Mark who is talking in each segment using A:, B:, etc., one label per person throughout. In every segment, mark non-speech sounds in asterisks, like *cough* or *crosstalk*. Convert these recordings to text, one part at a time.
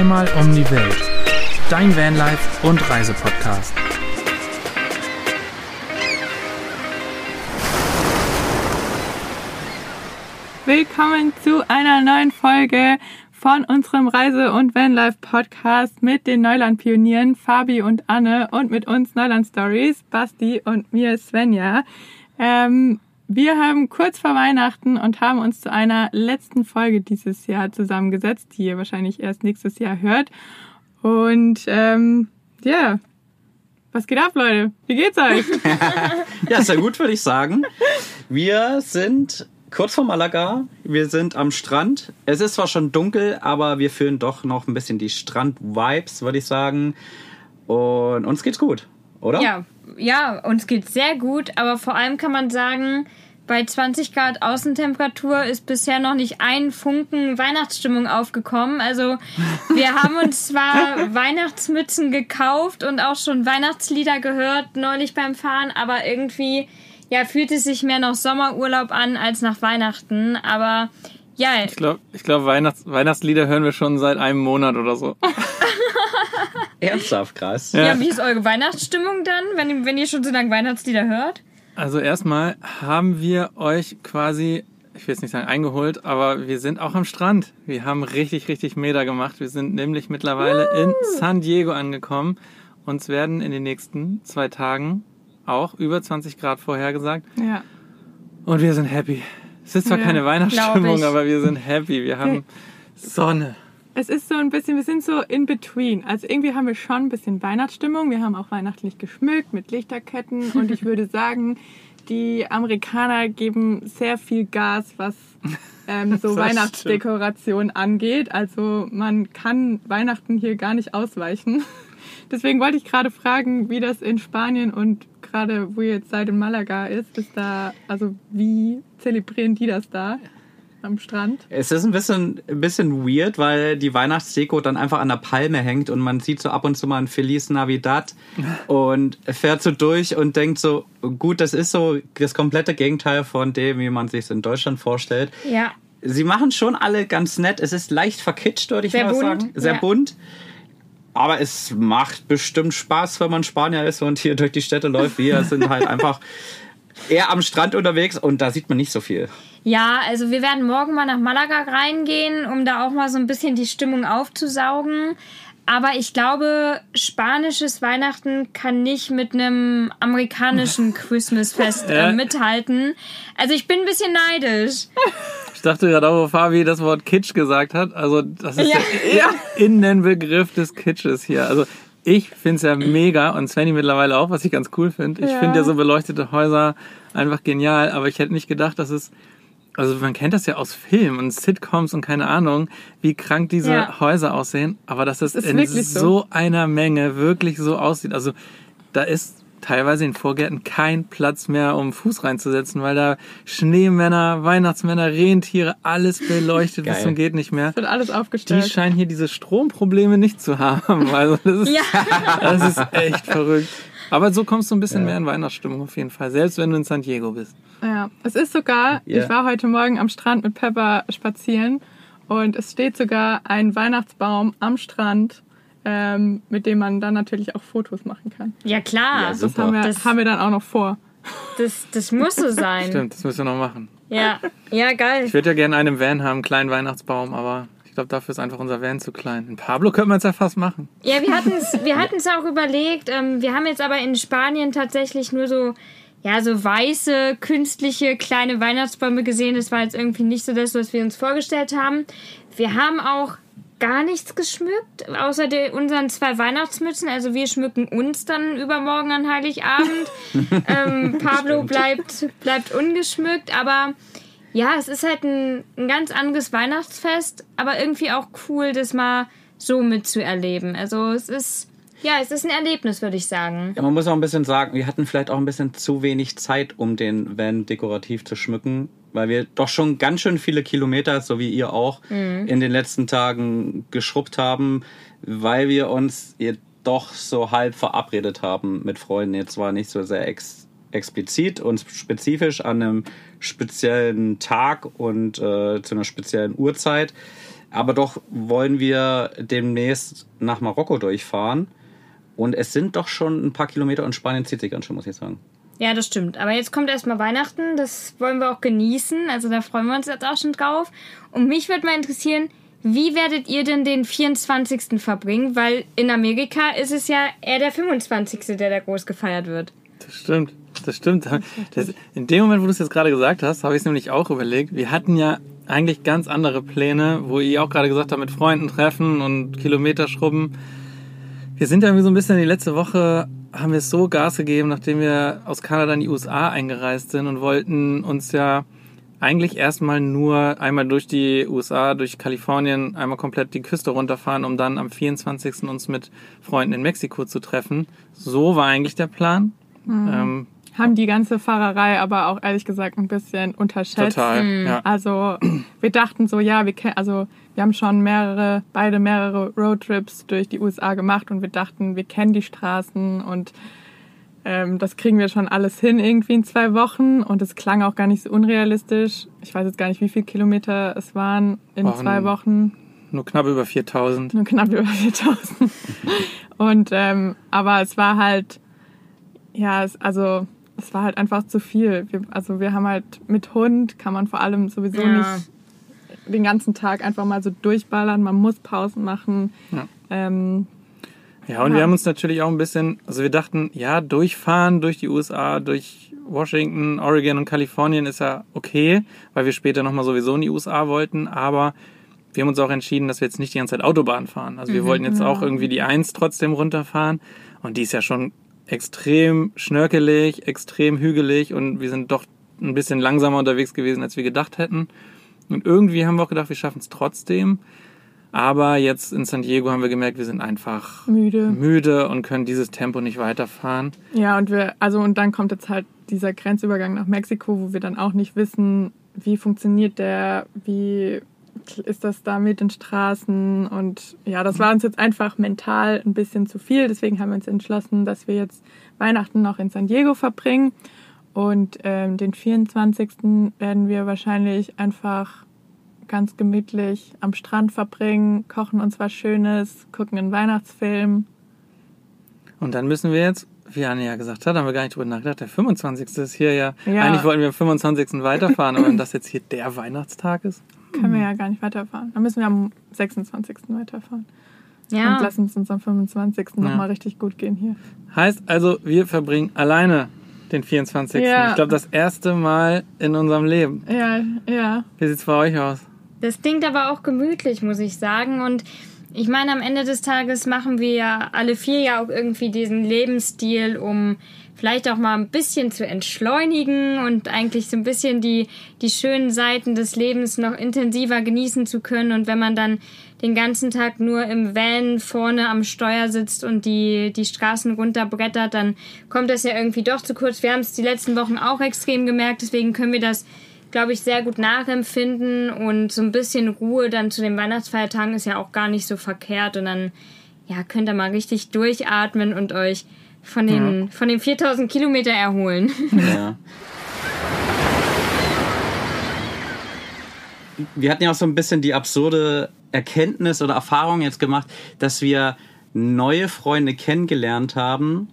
A: Zweimal um die Welt. Dein Vanlife und Reisepodcast.
B: Willkommen zu einer neuen Folge von unserem Reise- und Vanlife-Podcast mit den Neuland-Pionieren Fabi und Anne und mit uns Neuland-Stories, Basti und mir Svenja. Ähm, wir haben kurz vor Weihnachten und haben uns zu einer letzten Folge dieses Jahr zusammengesetzt, die ihr wahrscheinlich erst nächstes Jahr hört. Und ähm, ja, was geht ab, Leute? Wie geht's euch? *laughs*
C: ja, sehr gut, würde ich sagen. Wir sind kurz vor Malaga. Wir sind am Strand. Es ist zwar schon dunkel, aber wir fühlen doch noch ein bisschen die Strand-Vibes, würde ich sagen. Und uns geht's gut, oder?
D: Ja, ja, uns geht's sehr gut, aber vor allem kann man sagen, bei 20 Grad Außentemperatur ist bisher noch nicht ein Funken Weihnachtsstimmung aufgekommen. Also wir *laughs* haben uns zwar Weihnachtsmützen gekauft und auch schon Weihnachtslieder gehört neulich beim Fahren, aber irgendwie ja fühlt es sich mehr nach Sommerurlaub an als nach Weihnachten. Aber ja.
E: Ich glaube, ich glaub, Weihnachts Weihnachtslieder hören wir schon seit einem Monat oder so. *laughs* *laughs*
C: Ernsthaft krass.
D: Ja. ja, wie ist eure Weihnachtsstimmung dann, wenn, wenn ihr schon so lange Weihnachtslieder hört?
E: Also erstmal haben wir euch quasi, ich will jetzt nicht sagen eingeholt, aber wir sind auch am Strand. Wir haben richtig, richtig Meter gemacht. Wir sind nämlich mittlerweile uh. in San Diego angekommen. Uns werden in den nächsten zwei Tagen auch über 20 Grad vorhergesagt.
B: Ja.
E: Und wir sind happy. Es ist zwar ja, keine Weihnachtsstimmung, aber wir sind happy. Wir haben Sonne.
B: Es ist so ein bisschen, wir sind so in between. Also irgendwie haben wir schon ein bisschen Weihnachtsstimmung. Wir haben auch weihnachtlich geschmückt mit Lichterketten und ich würde *laughs* sagen, die Amerikaner geben sehr viel Gas, was ähm, *laughs* so Weihnachtsdekoration angeht. Also man kann Weihnachten hier gar nicht ausweichen. *laughs* Deswegen wollte ich gerade fragen, wie das in Spanien und gerade, wo ihr jetzt seid in Malaga ist, ist da, also wie zelebrieren die das da? Am Strand.
C: Es ist ein bisschen, ein bisschen weird, weil die Weihnachtsdeko dann einfach an der Palme hängt und man sieht so ab und zu mal ein Feliz Navidad und fährt so durch und denkt so, gut, das ist so das komplette Gegenteil von dem, wie man sich es in Deutschland vorstellt.
D: Ja.
C: Sie machen schon alle ganz nett. Es ist leicht verkitscht, würde ich Sehr mal bunt. sagen. Sehr ja. bunt. Aber es macht bestimmt Spaß, wenn man Spanier ist und hier durch die Städte läuft. Wir sind halt *laughs* einfach eher am Strand unterwegs und da sieht man nicht so viel.
D: Ja, also wir werden morgen mal nach Malaga reingehen, um da auch mal so ein bisschen die Stimmung aufzusaugen. Aber ich glaube, spanisches Weihnachten kann nicht mit einem amerikanischen *laughs* Christmasfest äh, mithalten. Also ich bin ein bisschen neidisch.
E: Ich dachte gerade auch, wo Fabi das Wort Kitsch gesagt hat. Also das ist ja. der Innenbegriff des Kitsches hier. Also ich finde es ja mega und Svenny mittlerweile auch, was ich ganz cool finde. Ich ja. finde ja so beleuchtete Häuser einfach genial, aber ich hätte nicht gedacht, dass es also man kennt das ja aus Filmen und Sitcoms und keine Ahnung, wie krank diese ja. Häuser aussehen, aber dass es das in so. so einer Menge wirklich so aussieht. Also da ist teilweise in Vorgärten kein Platz mehr, um Fuß reinzusetzen, weil da Schneemänner, Weihnachtsmänner, Rentiere, alles beleuchtet *laughs* ist und geht nicht mehr.
B: Es wird alles aufgestellt.
E: Die scheinen hier diese Stromprobleme nicht zu haben. *laughs* Also das ist, ja. das ist echt verrückt. Aber so kommst du ein bisschen ja. mehr in Weihnachtsstimmung auf jeden Fall, selbst wenn du in San Diego bist.
B: Ja, es ist sogar, yeah. ich war heute Morgen am Strand mit Pepper spazieren und es steht sogar ein Weihnachtsbaum am Strand, ähm, mit dem man dann natürlich auch Fotos machen kann.
D: Ja, klar. Ja,
B: das haben wir, das haben wir dann auch noch vor.
D: Das, das muss so sein.
E: Stimmt, das müssen wir noch machen.
D: Ja, ja geil.
E: Ich würde ja gerne einen Van haben, einen kleinen Weihnachtsbaum, aber ich glaube, dafür ist einfach unser Van zu klein. In Pablo könnte man es ja fast machen.
D: Ja, wir hatten es *laughs* wir hatten's auch überlegt. Ähm, wir haben jetzt aber in Spanien tatsächlich nur so, ja, so weiße, künstliche, kleine Weihnachtsbäume gesehen. Das war jetzt irgendwie nicht so das, was wir uns vorgestellt haben. Wir haben auch gar nichts geschmückt, außer de, unseren zwei Weihnachtsmützen. Also wir schmücken uns dann übermorgen an Heiligabend. *laughs* ähm, Pablo bleibt, bleibt ungeschmückt, aber ja, es ist halt ein, ein ganz anderes Weihnachtsfest, aber irgendwie auch cool, das mal so mitzuerleben. Also es ist, ja, es ist ein Erlebnis, würde ich sagen.
C: Ja, man muss auch ein bisschen sagen, wir hatten vielleicht auch ein bisschen zu wenig Zeit, um den Van dekorativ zu schmücken, weil wir doch schon ganz schön viele Kilometer, so wie ihr auch, mhm. in den letzten Tagen geschrubbt haben, weil wir uns doch so halb verabredet haben mit Freunden. Jetzt war nicht so sehr ex explizit und spezifisch an einem speziellen Tag und äh, zu einer speziellen Uhrzeit. Aber doch wollen wir demnächst nach Marokko durchfahren. Und es sind doch schon ein paar Kilometer und Spanien zieht sich ganz schön, muss ich sagen.
D: Ja, das stimmt. Aber jetzt kommt erstmal Weihnachten. Das wollen wir auch genießen. Also da freuen wir uns jetzt auch schon drauf. Und mich würde mal interessieren, wie werdet ihr denn den 24. verbringen? Weil in Amerika ist es ja eher der 25., der da groß gefeiert wird.
E: Das stimmt. *laughs* Das stimmt. Das, in dem Moment, wo du es jetzt gerade gesagt hast, habe ich es nämlich auch überlegt. Wir hatten ja eigentlich ganz andere Pläne, wo ihr auch gerade gesagt habt, mit Freunden treffen und Kilometer schrubben. Wir sind ja irgendwie so ein bisschen die letzte Woche haben wir so Gas gegeben, nachdem wir aus Kanada in die USA eingereist sind und wollten uns ja eigentlich erstmal nur einmal durch die USA, durch Kalifornien, einmal komplett die Küste runterfahren, um dann am 24. uns mit Freunden in Mexiko zu treffen. So war eigentlich der Plan. Mhm.
B: Ähm, haben die ganze Fahrerei aber auch ehrlich gesagt ein bisschen unterschätzt.
E: Total, mhm. ja.
B: Also wir dachten so, ja, wir kennen, also wir haben schon mehrere, beide mehrere Roadtrips durch die USA gemacht und wir dachten, wir kennen die Straßen und ähm, das kriegen wir schon alles hin irgendwie in zwei Wochen und es klang auch gar nicht so unrealistisch. Ich weiß jetzt gar nicht, wie viele Kilometer es waren in waren zwei Wochen.
E: Nur knapp über 4000.
B: Nur knapp über 4000. *laughs* und ähm, aber es war halt, ja, es, also es war halt einfach zu viel. Wir, also wir haben halt mit Hund kann man vor allem sowieso ja. nicht den ganzen Tag einfach mal so durchballern. Man muss Pausen machen.
E: Ja. Ähm, ja, und ja. wir haben uns natürlich auch ein bisschen, also wir dachten, ja, durchfahren durch die USA, durch Washington, Oregon und Kalifornien ist ja okay, weil wir später nochmal sowieso in die USA wollten, aber wir haben uns auch entschieden, dass wir jetzt nicht die ganze Zeit Autobahn fahren. Also wir mhm, wollten jetzt ja. auch irgendwie die Eins trotzdem runterfahren und die ist ja schon extrem schnörkelig, extrem hügelig und wir sind doch ein bisschen langsamer unterwegs gewesen, als wir gedacht hätten. Und irgendwie haben wir auch gedacht, wir schaffen es trotzdem. Aber jetzt in San Diego haben wir gemerkt, wir sind einfach
B: müde.
E: müde und können dieses Tempo nicht weiterfahren.
B: Ja, und wir, also und dann kommt jetzt halt dieser Grenzübergang nach Mexiko, wo wir dann auch nicht wissen, wie funktioniert der, wie ist das da mit den Straßen und ja, das war uns jetzt einfach mental ein bisschen zu viel. Deswegen haben wir uns entschlossen, dass wir jetzt Weihnachten noch in San Diego verbringen und ähm, den 24. werden wir wahrscheinlich einfach ganz gemütlich am Strand verbringen, kochen uns was Schönes, gucken einen Weihnachtsfilm.
E: Und dann müssen wir jetzt, wie Anne ja gesagt hat, haben wir gar nicht drüber nachgedacht, der 25. ist hier ja, ja. eigentlich wollten wir am 25. weiterfahren, aber wenn das jetzt hier der Weihnachtstag ist.
B: Können wir ja gar nicht weiterfahren. Dann müssen wir am 26. weiterfahren. Ja. Und lassen es uns am 25. Ja. nochmal richtig gut gehen hier.
E: Heißt also, wir verbringen alleine den 24. Ja. Ich glaube, das erste Mal in unserem Leben.
B: Ja, ja.
E: Wie sieht es bei euch aus?
D: Das klingt aber auch gemütlich, muss ich sagen. Und ich meine, am Ende des Tages machen wir ja alle vier ja auch irgendwie diesen Lebensstil, um vielleicht auch mal ein bisschen zu entschleunigen und eigentlich so ein bisschen die, die schönen Seiten des Lebens noch intensiver genießen zu können. Und wenn man dann den ganzen Tag nur im Van vorne am Steuer sitzt und die, die Straßen runterbrettert, dann kommt das ja irgendwie doch zu kurz. Wir haben es die letzten Wochen auch extrem gemerkt, deswegen können wir das, glaube ich, sehr gut nachempfinden und so ein bisschen Ruhe dann zu den Weihnachtsfeiertagen ist ja auch gar nicht so verkehrt und dann ja, könnt ihr mal richtig durchatmen und euch von den, ja. von den 4000 Kilometer erholen. Ja. *laughs*
C: Wir hatten ja auch so ein bisschen die absurde Erkenntnis oder Erfahrung jetzt gemacht, dass wir neue Freunde kennengelernt haben,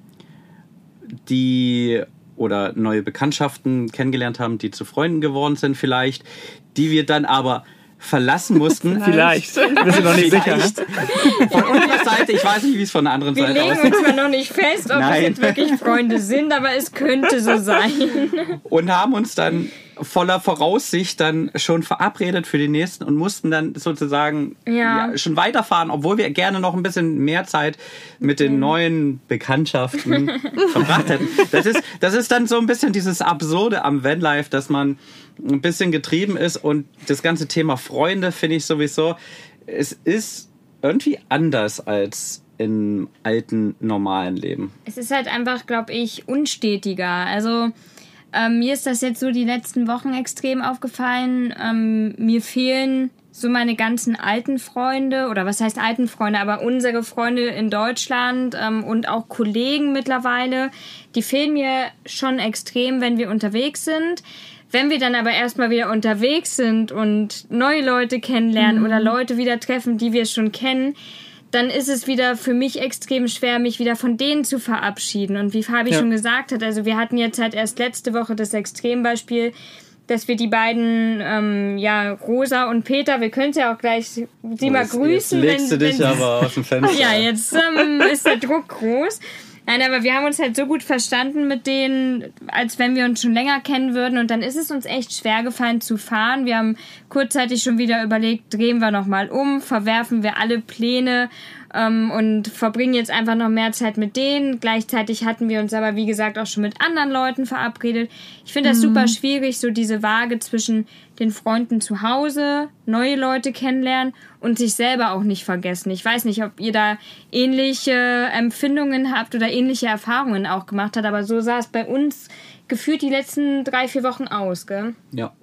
C: die oder neue Bekanntschaften kennengelernt haben, die zu Freunden geworden sind vielleicht, die wir dann aber verlassen mussten. *laughs*
E: Vielleicht. Wir sind noch nicht sicher.
C: Von unserer Seite, ich weiß nicht, wie es von der anderen
D: Wir
C: Seite
D: aussieht. Wir legen uns mal noch nicht fest, ob Nein. es jetzt wirklich Freunde sind, aber es könnte so sein.
C: Und haben uns dann voller Voraussicht dann schon verabredet für den nächsten und mussten dann sozusagen ja. Ja, schon weiterfahren, obwohl wir gerne noch ein bisschen mehr Zeit mit den neuen Bekanntschaften *laughs* verbracht hätten. Das ist, das ist dann so ein bisschen dieses Absurde am Vanlife, dass man ein bisschen getrieben ist und das ganze Thema Freunde finde ich sowieso, es ist irgendwie anders als im alten normalen Leben.
D: Es ist halt einfach, glaube ich, unstetiger. Also ähm, mir ist das jetzt so die letzten Wochen extrem aufgefallen. Ähm, mir fehlen so meine ganzen alten Freunde oder was heißt alten Freunde, aber unsere Freunde in Deutschland ähm, und auch Kollegen mittlerweile, die fehlen mir schon extrem, wenn wir unterwegs sind. wenn wir dann aber erstmal wieder unterwegs sind und neue Leute kennenlernen oder Leute wieder treffen, die wir schon kennen, dann ist es wieder für mich extrem schwer, mich wieder von denen zu verabschieden. Und wie Fabi
E: Ja.
D: schon gesagt hat, also wir hatten jetzt halt erst letzte Woche das Extrembeispiel, dass wir die beiden, ähm, ja, Rosa und Peter, wir können ja auch gleich sie mal
C: Jetzt-
D: grüßen.
C: Jetzt legst du dich
D: wenn,
C: aber aus dem *laughs* Fenster.
D: ja, jetzt ähm, ist der Druck groß. Nein, aber wir haben uns halt so gut verstanden mit denen, als wenn wir uns schon länger kennen würden. Und dann ist es uns echt schwer gefallen zu fahren. Wir haben kurzzeitig schon wieder überlegt, drehen wir nochmal um, verwerfen wir alle Pläne ähm, und verbringen jetzt einfach noch mehr Zeit mit denen. Gleichzeitig hatten wir uns aber, wie gesagt, auch schon mit anderen Leuten verabredet. Ich finde das super schwierig, so diese Waage zwischen den Freunden zu Hause, neue Leute kennenlernen und sich selber auch nicht vergessen. Ich weiß nicht, ob ihr da ähnliche Empfindungen habt oder ähnliche Erfahrungen auch gemacht habt, aber so sah es bei uns gefühlt die letzten drei, vier Wochen aus, gell?
C: Ja.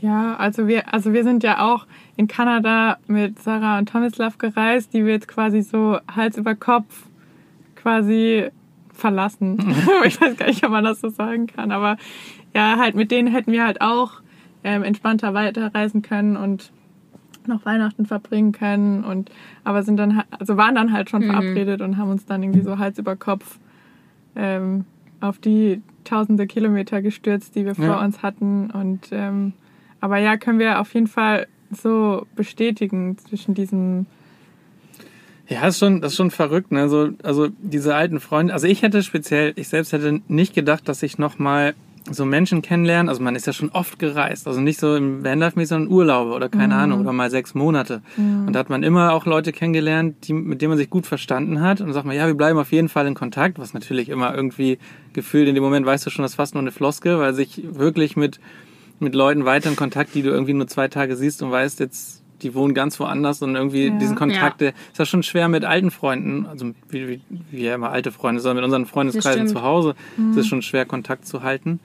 B: Ja, also wir, also wir sind ja auch in Kanada mit Sarah und Tomislav gereist, die wir jetzt quasi so Hals über Kopf quasi verlassen. *laughs* *laughs* ich weiß gar nicht, ob man das so sagen kann, aber ja, halt mit denen hätten wir halt auch ähm, entspannter weiterreisen können und noch Weihnachten verbringen können und aber sind dann ha- also waren dann halt schon verabredet und haben uns dann irgendwie so Hals über Kopf ähm, auf die tausende Kilometer gestürzt, die wir vor
E: Ja.
B: uns hatten und ähm, aber ja, können wir auf jeden Fall so bestätigen zwischen diesem
E: Ja, ist schon, das ist schon verrückt, ne? So, also diese alten Freunde, also ich hätte speziell, ich selbst hätte nicht gedacht, dass ich nochmal so Menschen kennenlerne. Also man ist ja schon oft gereist, also nicht so im Vanlife, sondern Urlaube oder keine Ahnung, oder mal sechs Monate. Und da hat man immer auch Leute kennengelernt, die, mit denen man sich gut verstanden hat. Und dann sagt man, ja, wir bleiben auf jeden Fall in Kontakt, was natürlich immer irgendwie gefühlt in dem Moment weißt du schon, das ist fast nur eine Floske, weil sich wirklich mit, mit Leuten weiter in Kontakt, die du irgendwie nur zwei Tage siehst und weißt, jetzt, die wohnen ganz woanders und irgendwie
B: Ja.
E: diesen Kontakt,
D: Ja.
E: ist ja schon schwer mit alten Freunden, also wie, wie, wie ja immer alte Freunde, sondern mit unseren Freundeskreisen
D: Das
E: zu. Hause ist es schon schwer, Kontakt zu halten.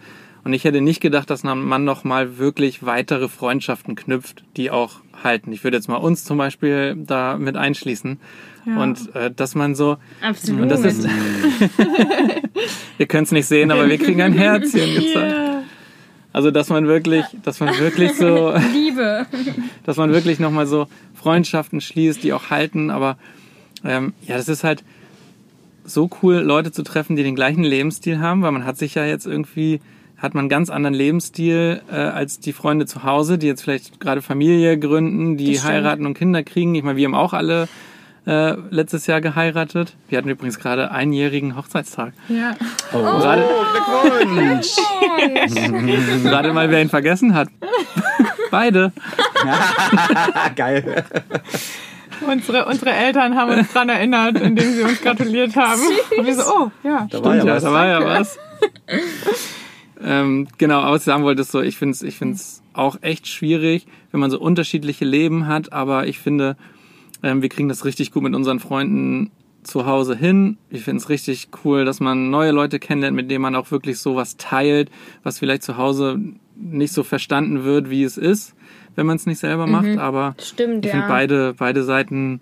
E: Und ich hätte nicht gedacht, dass man noch mal wirklich weitere Freundschaften knüpft, die auch halten. Ich würde jetzt mal uns zum Beispiel da mit einschließen.
B: Ja.
E: Und äh, dass man so,
D: Absolut.
E: und das ist, *laughs* ihr könnt es nicht sehen, aber wir kriegen ein Herzchen *laughs* gezeigt.
B: Ja.
E: Also dass man wirklich, dass man wirklich so *laughs*
D: Liebe. *laughs*
E: dass man wirklich nochmal so Freundschaften schließt, die auch halten. Aber ähm, ja, das ist halt so cool, Leute zu treffen, die den gleichen Lebensstil haben, weil man hat sich ja jetzt irgendwie, hat man einen ganz anderen Lebensstil äh, als die Freunde zu Hause, die jetzt vielleicht gerade Familie gründen, die heiraten und Kinder kriegen. Ich meine, wir haben auch alle äh, letztes Jahr geheiratet. Wir hatten übrigens gerade einjährigen Hochzeitstag.
B: ja.
C: Oh,
E: Gerade,
C: Glückwunsch! *laughs*
E: gerade mal, wer ihn vergessen hat. *laughs* Beide. *laughs*
C: Geil.
B: Unsere, unsere Eltern haben uns dran erinnert, indem sie uns gratuliert haben. Und wir so, oh, ja.
C: Da war ja
E: Ja,
C: was.
E: da war ja was. ähm, genau, aber was ich sagen wollte, ist so, ich finde es ich find's auch echt schwierig, wenn man so unterschiedliche Leben hat, aber ich finde, ähm, wir kriegen das richtig gut mit unseren Freunden zu Hause hin. Ich finde es richtig cool, dass man neue Leute kennenlernt, mit denen man auch wirklich sowas teilt, was vielleicht zu Hause nicht so verstanden wird, wie es ist, wenn man es nicht selber macht. Aber
D: Stimmt,
E: ich
D: ja.
E: finde, beide, beide Seiten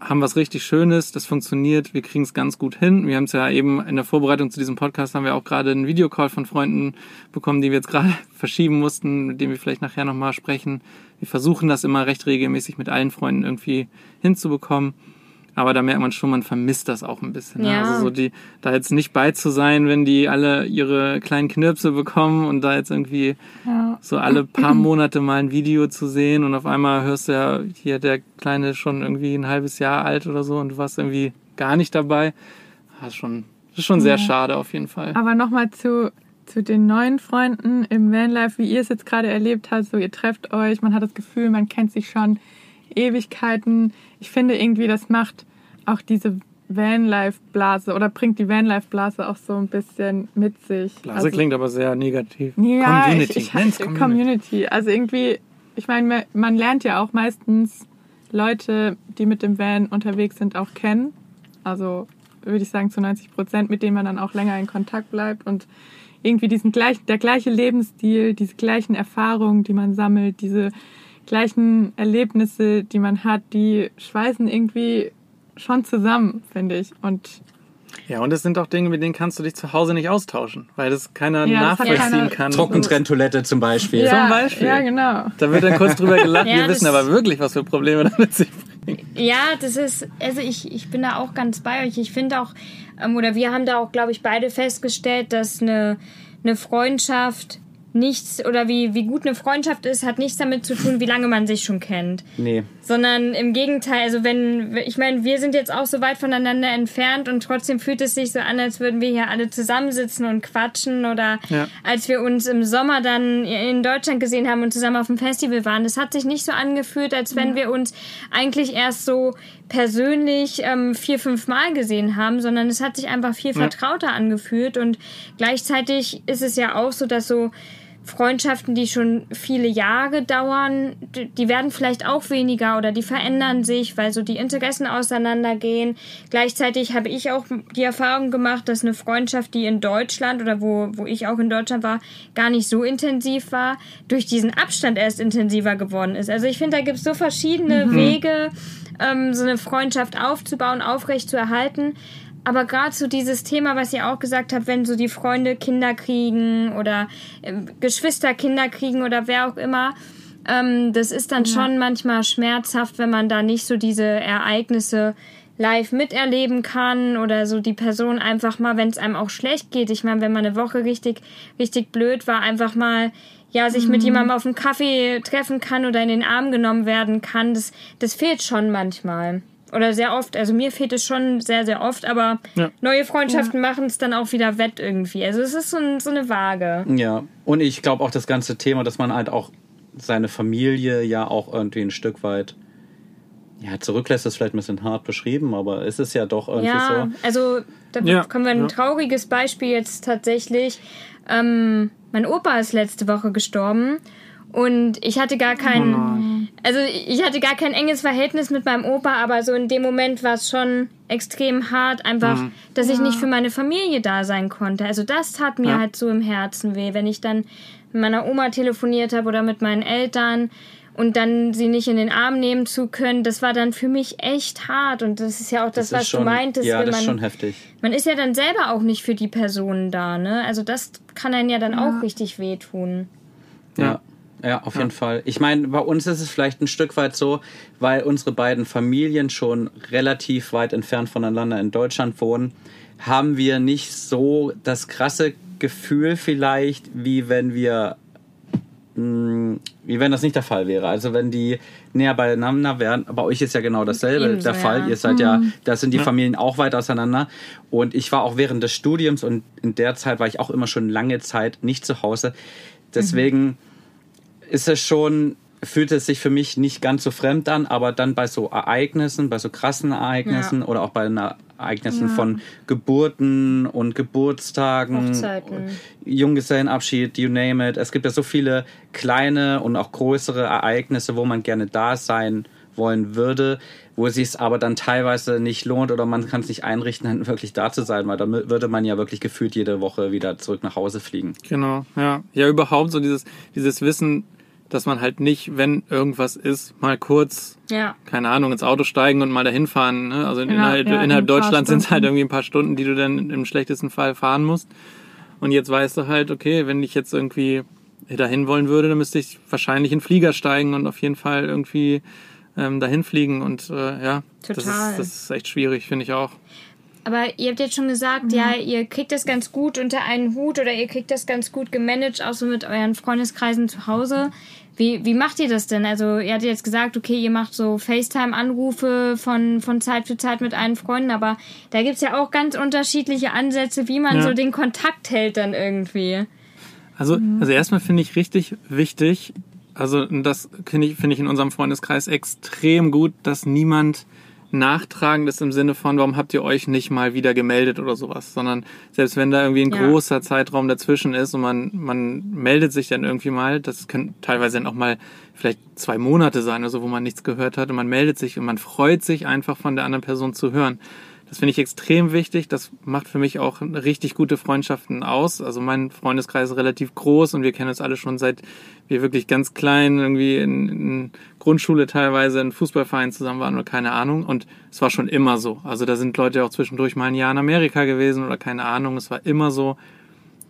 E: haben was richtig Schönes, das funktioniert, wir kriegen es ganz gut hin. Wir haben es ja eben in der Vorbereitung zu diesem Podcast haben wir auch gerade einen Videocall von Freunden bekommen, die wir jetzt gerade *laughs* verschieben mussten, mit denen wir vielleicht nachher nochmal sprechen. Wir versuchen das immer recht regelmäßig mit allen Freunden irgendwie hinzubekommen. Aber da merkt man schon, man vermisst das auch ein bisschen. ne?
D: Ja.
E: Also so die, da jetzt nicht bei zu sein, wenn die alle ihre kleinen Knirpse bekommen und da jetzt irgendwie
B: ja.
E: so alle paar *clears throat* Monate mal ein Video zu sehen und auf einmal hörst du ja hier der Kleine schon irgendwie ein halbes Jahr alt oder so und du warst irgendwie gar nicht dabei. Das ist schon, das ist schon sehr schade auf jeden Fall.
B: Aber nochmal zu, zu den neuen Freunden im Vanlife, wie ihr es jetzt gerade erlebt habt. So, ihr trefft euch, man hat das Gefühl, man kennt sich schon Ewigkeiten. Ich finde irgendwie, das macht auch diese Vanlife-Blase oder bringt die Vanlife-Blase auch so ein bisschen mit sich.
E: Blase
B: Also-
E: klingt aber sehr negativ.
B: ja,
E: Community.
B: Ich, ich,
E: Nenn's
B: Community.
E: Community.
B: Also irgendwie, ich meine, man lernt ja auch meistens Leute, die mit dem Van unterwegs sind, auch kennen. Also würde ich sagen zu 90 Prozent, mit denen man dann auch länger in Kontakt bleibt und irgendwie diesen gleichen, der gleiche Lebensstil, diese gleichen Erfahrungen, die man sammelt, diese gleichen Erlebnisse, die man hat, die schweißen irgendwie schon zusammen, finde ich. Und
E: Ja, und es sind auch Dinge, mit denen kannst du dich zu Hause nicht austauschen, weil das keiner
B: Ja, das
E: nachvollziehen
B: keiner-
E: kann.
C: Trockentrenntoilette zum Beispiel.
B: ja,
E: Zum Beispiel.
B: Ja, genau.
E: Da wird dann kurz drüber gelacht. *laughs*
D: Ja,
E: Wir wissen
D: das-
E: aber wirklich, was für Probleme damit sich bringen.
D: Ja, das ist, also ich, ich bin da auch ganz bei euch. Ich finde auch, ähm, oder wir haben da auch, glaube ich, beide festgestellt, dass eine, eine Freundschaft nichts, oder wie, wie gut eine Freundschaft ist, hat nichts damit zu tun, wie lange man sich schon kennt.
C: Nee.
D: Sondern im Gegenteil, also wenn, ich meine, wir sind jetzt auch so weit voneinander entfernt und trotzdem fühlt es sich so an, als würden wir hier alle zusammensitzen und quatschen oder
E: Ja.
D: als wir uns im Sommer dann in Deutschland gesehen haben und zusammen auf dem Festival waren. Das hat sich nicht so angefühlt, als wenn wir uns eigentlich erst so persönlich ähm, vier, fünf Mal gesehen haben, sondern es hat sich einfach viel vertrauter angefühlt und gleichzeitig ist es ja auch so, dass so Freundschaften, die schon viele Jahre dauern, die werden vielleicht auch weniger oder die verändern sich, weil so die Interessen auseinandergehen. Gleichzeitig habe ich auch die Erfahrung gemacht, dass eine Freundschaft, die in Deutschland oder wo, wo ich auch in Deutschland war, gar nicht so intensiv war, durch diesen Abstand erst intensiver geworden ist. Also ich finde, da gibt es so verschiedene Wege, ähm, so eine Freundschaft aufzubauen, aufrecht zu erhalten. Aber gerade so dieses Thema, was ihr auch gesagt habt, wenn so die Freunde Kinder kriegen oder ähm, Geschwister Kinder kriegen oder wer auch immer, ähm, das ist dann schon manchmal schmerzhaft, wenn man da nicht so diese Ereignisse live miterleben kann oder so die Person einfach mal, wenn es einem auch schlecht geht. Ich meine, wenn man eine Woche richtig, richtig blöd war, einfach mal ja, sich mit jemandem auf einen Kaffee treffen kann oder in den Arm genommen werden kann, das, das fehlt schon manchmal. Oder sehr oft. Also mir fehlt es schon sehr, sehr oft, aber
E: Ja.
D: neue Freundschaften machen es dann auch wieder wett irgendwie. Also es ist so, ein, so eine Waage.
C: Ja, und ich glaube auch das ganze Thema, dass man halt auch seine Familie ja auch irgendwie ein Stück weit ja, zurücklässt, ist vielleicht ein bisschen hart beschrieben, aber es ist ja doch irgendwie
D: Ja,
C: so.
D: also da
E: Ja,
D: kommen wir ein
E: ja.
D: trauriges Beispiel jetzt tatsächlich. Ähm, mein Opa ist letzte Woche gestorben und ich hatte gar kein, also ich hatte gar kein enges Verhältnis mit meinem Opa, aber so in dem Moment war es schon extrem hart, einfach, dass ich nicht für meine Familie da sein konnte. Also das tat mir
E: Ja.
D: halt so im Herzen weh, wenn ich dann mit meiner Oma telefoniert habe oder mit meinen Eltern und dann sie nicht in den Arm nehmen zu können, das war dann für mich echt hart und das ist ja auch das,
C: Das
D: was
C: schon,
D: du meintest,
C: ja,
D: wenn
C: das
D: man
C: ist schon heftig.
D: man ist ja dann selber auch nicht für die Personen da, ne? Also das kann einen ja dann auch richtig wehtun.
C: Ja. Ja, auf jeden Fall. Ich meine, bei uns ist es vielleicht ein Stück weit so, weil unsere beiden Familien schon relativ weit entfernt voneinander in Deutschland wohnen, haben wir nicht so das krasse Gefühl vielleicht, wie wenn wir, mh, wie wenn das nicht der Fall wäre. Also wenn die näher beieinander wären. Bei euch ist ja genau dasselbe
D: Ebenso,
C: der Fall.
D: ja. Mhm.
C: Ihr seid ja, da sind die Familien auch weit auseinander. Und ich war auch während des Studiums und in der Zeit war ich auch immer schon lange Zeit nicht zu Hause. Deswegen ist es schon, fühlt es sich für mich nicht ganz so fremd an, aber dann bei so Ereignissen, bei so krassen Ereignissen
D: Ja.
C: oder auch bei einer Ereignissen von Geburten und Geburtstagen,
D: Hochzeiten.
C: Junggesellenabschied, you name it. Es gibt ja so viele kleine und auch größere Ereignisse, wo man gerne da sein wollen würde, wo es sich aber dann teilweise nicht lohnt oder man kann es nicht einrichten, dann wirklich da zu sein, weil dann würde man ja wirklich gefühlt jede Woche wieder zurück nach Hause fliegen.
E: Genau, ja. Ja, überhaupt so dieses, dieses Wissen, dass man halt nicht, wenn irgendwas ist, mal kurz,
D: Ja.
E: keine Ahnung, ins Auto steigen und mal dahin fahren. Ne? Also
B: Ja,
E: innerhalb,
B: ja, in
E: innerhalb
B: paar
E: Deutschlands sind es halt irgendwie ein paar Stunden, die du dann im schlechtesten Fall fahren musst. Und jetzt weißt du halt, okay, wenn ich jetzt irgendwie dahin wollen würde, dann müsste ich wahrscheinlich in Flieger steigen und auf jeden Fall irgendwie ähm, dahin fliegen. Und äh, ja, das
D: Total.
E: ist, das ist echt schwierig, finde ich auch.
D: Aber ihr habt jetzt schon gesagt, ja, ihr kriegt das ganz gut unter einen Hut oder ihr kriegt das ganz gut gemanagt, auch so mit euren Freundeskreisen zu Hause. Wie, wie macht ihr das denn? Also, ihr hattet jetzt gesagt, okay, ihr macht so FaceTime-Anrufe von, von Zeit zu Zeit mit allen Freunden, aber da gibt's ja auch ganz unterschiedliche Ansätze, wie man
E: Ja.
D: so den Kontakt hält dann irgendwie.
E: Also, also erstmal finde ich richtig wichtig, also das finde ich, finde ich in unserem Freundeskreis extrem gut, dass niemand nachtragend ist im Sinne von, warum habt ihr euch nicht mal wieder gemeldet oder sowas, sondern selbst wenn da irgendwie ein
D: Ja.
E: großer Zeitraum dazwischen ist und man, man meldet sich dann irgendwie mal, das können teilweise dann auch mal vielleicht zwei Monate sein oder so, wo man nichts gehört hat und man meldet sich und man freut sich einfach von der anderen Person zu hören. Das finde ich extrem wichtig. Das macht für mich auch richtig gute Freundschaften aus. Also mein Freundeskreis ist relativ groß und wir kennen uns alle schon seit wir wirklich ganz klein irgendwie in, in Grundschule teilweise in Fußballvereinen zusammen waren oder keine Ahnung. Und es war schon immer so. Also da sind Leute auch zwischendurch mal ein Jahr in Amerika gewesen oder keine Ahnung. Es war immer so.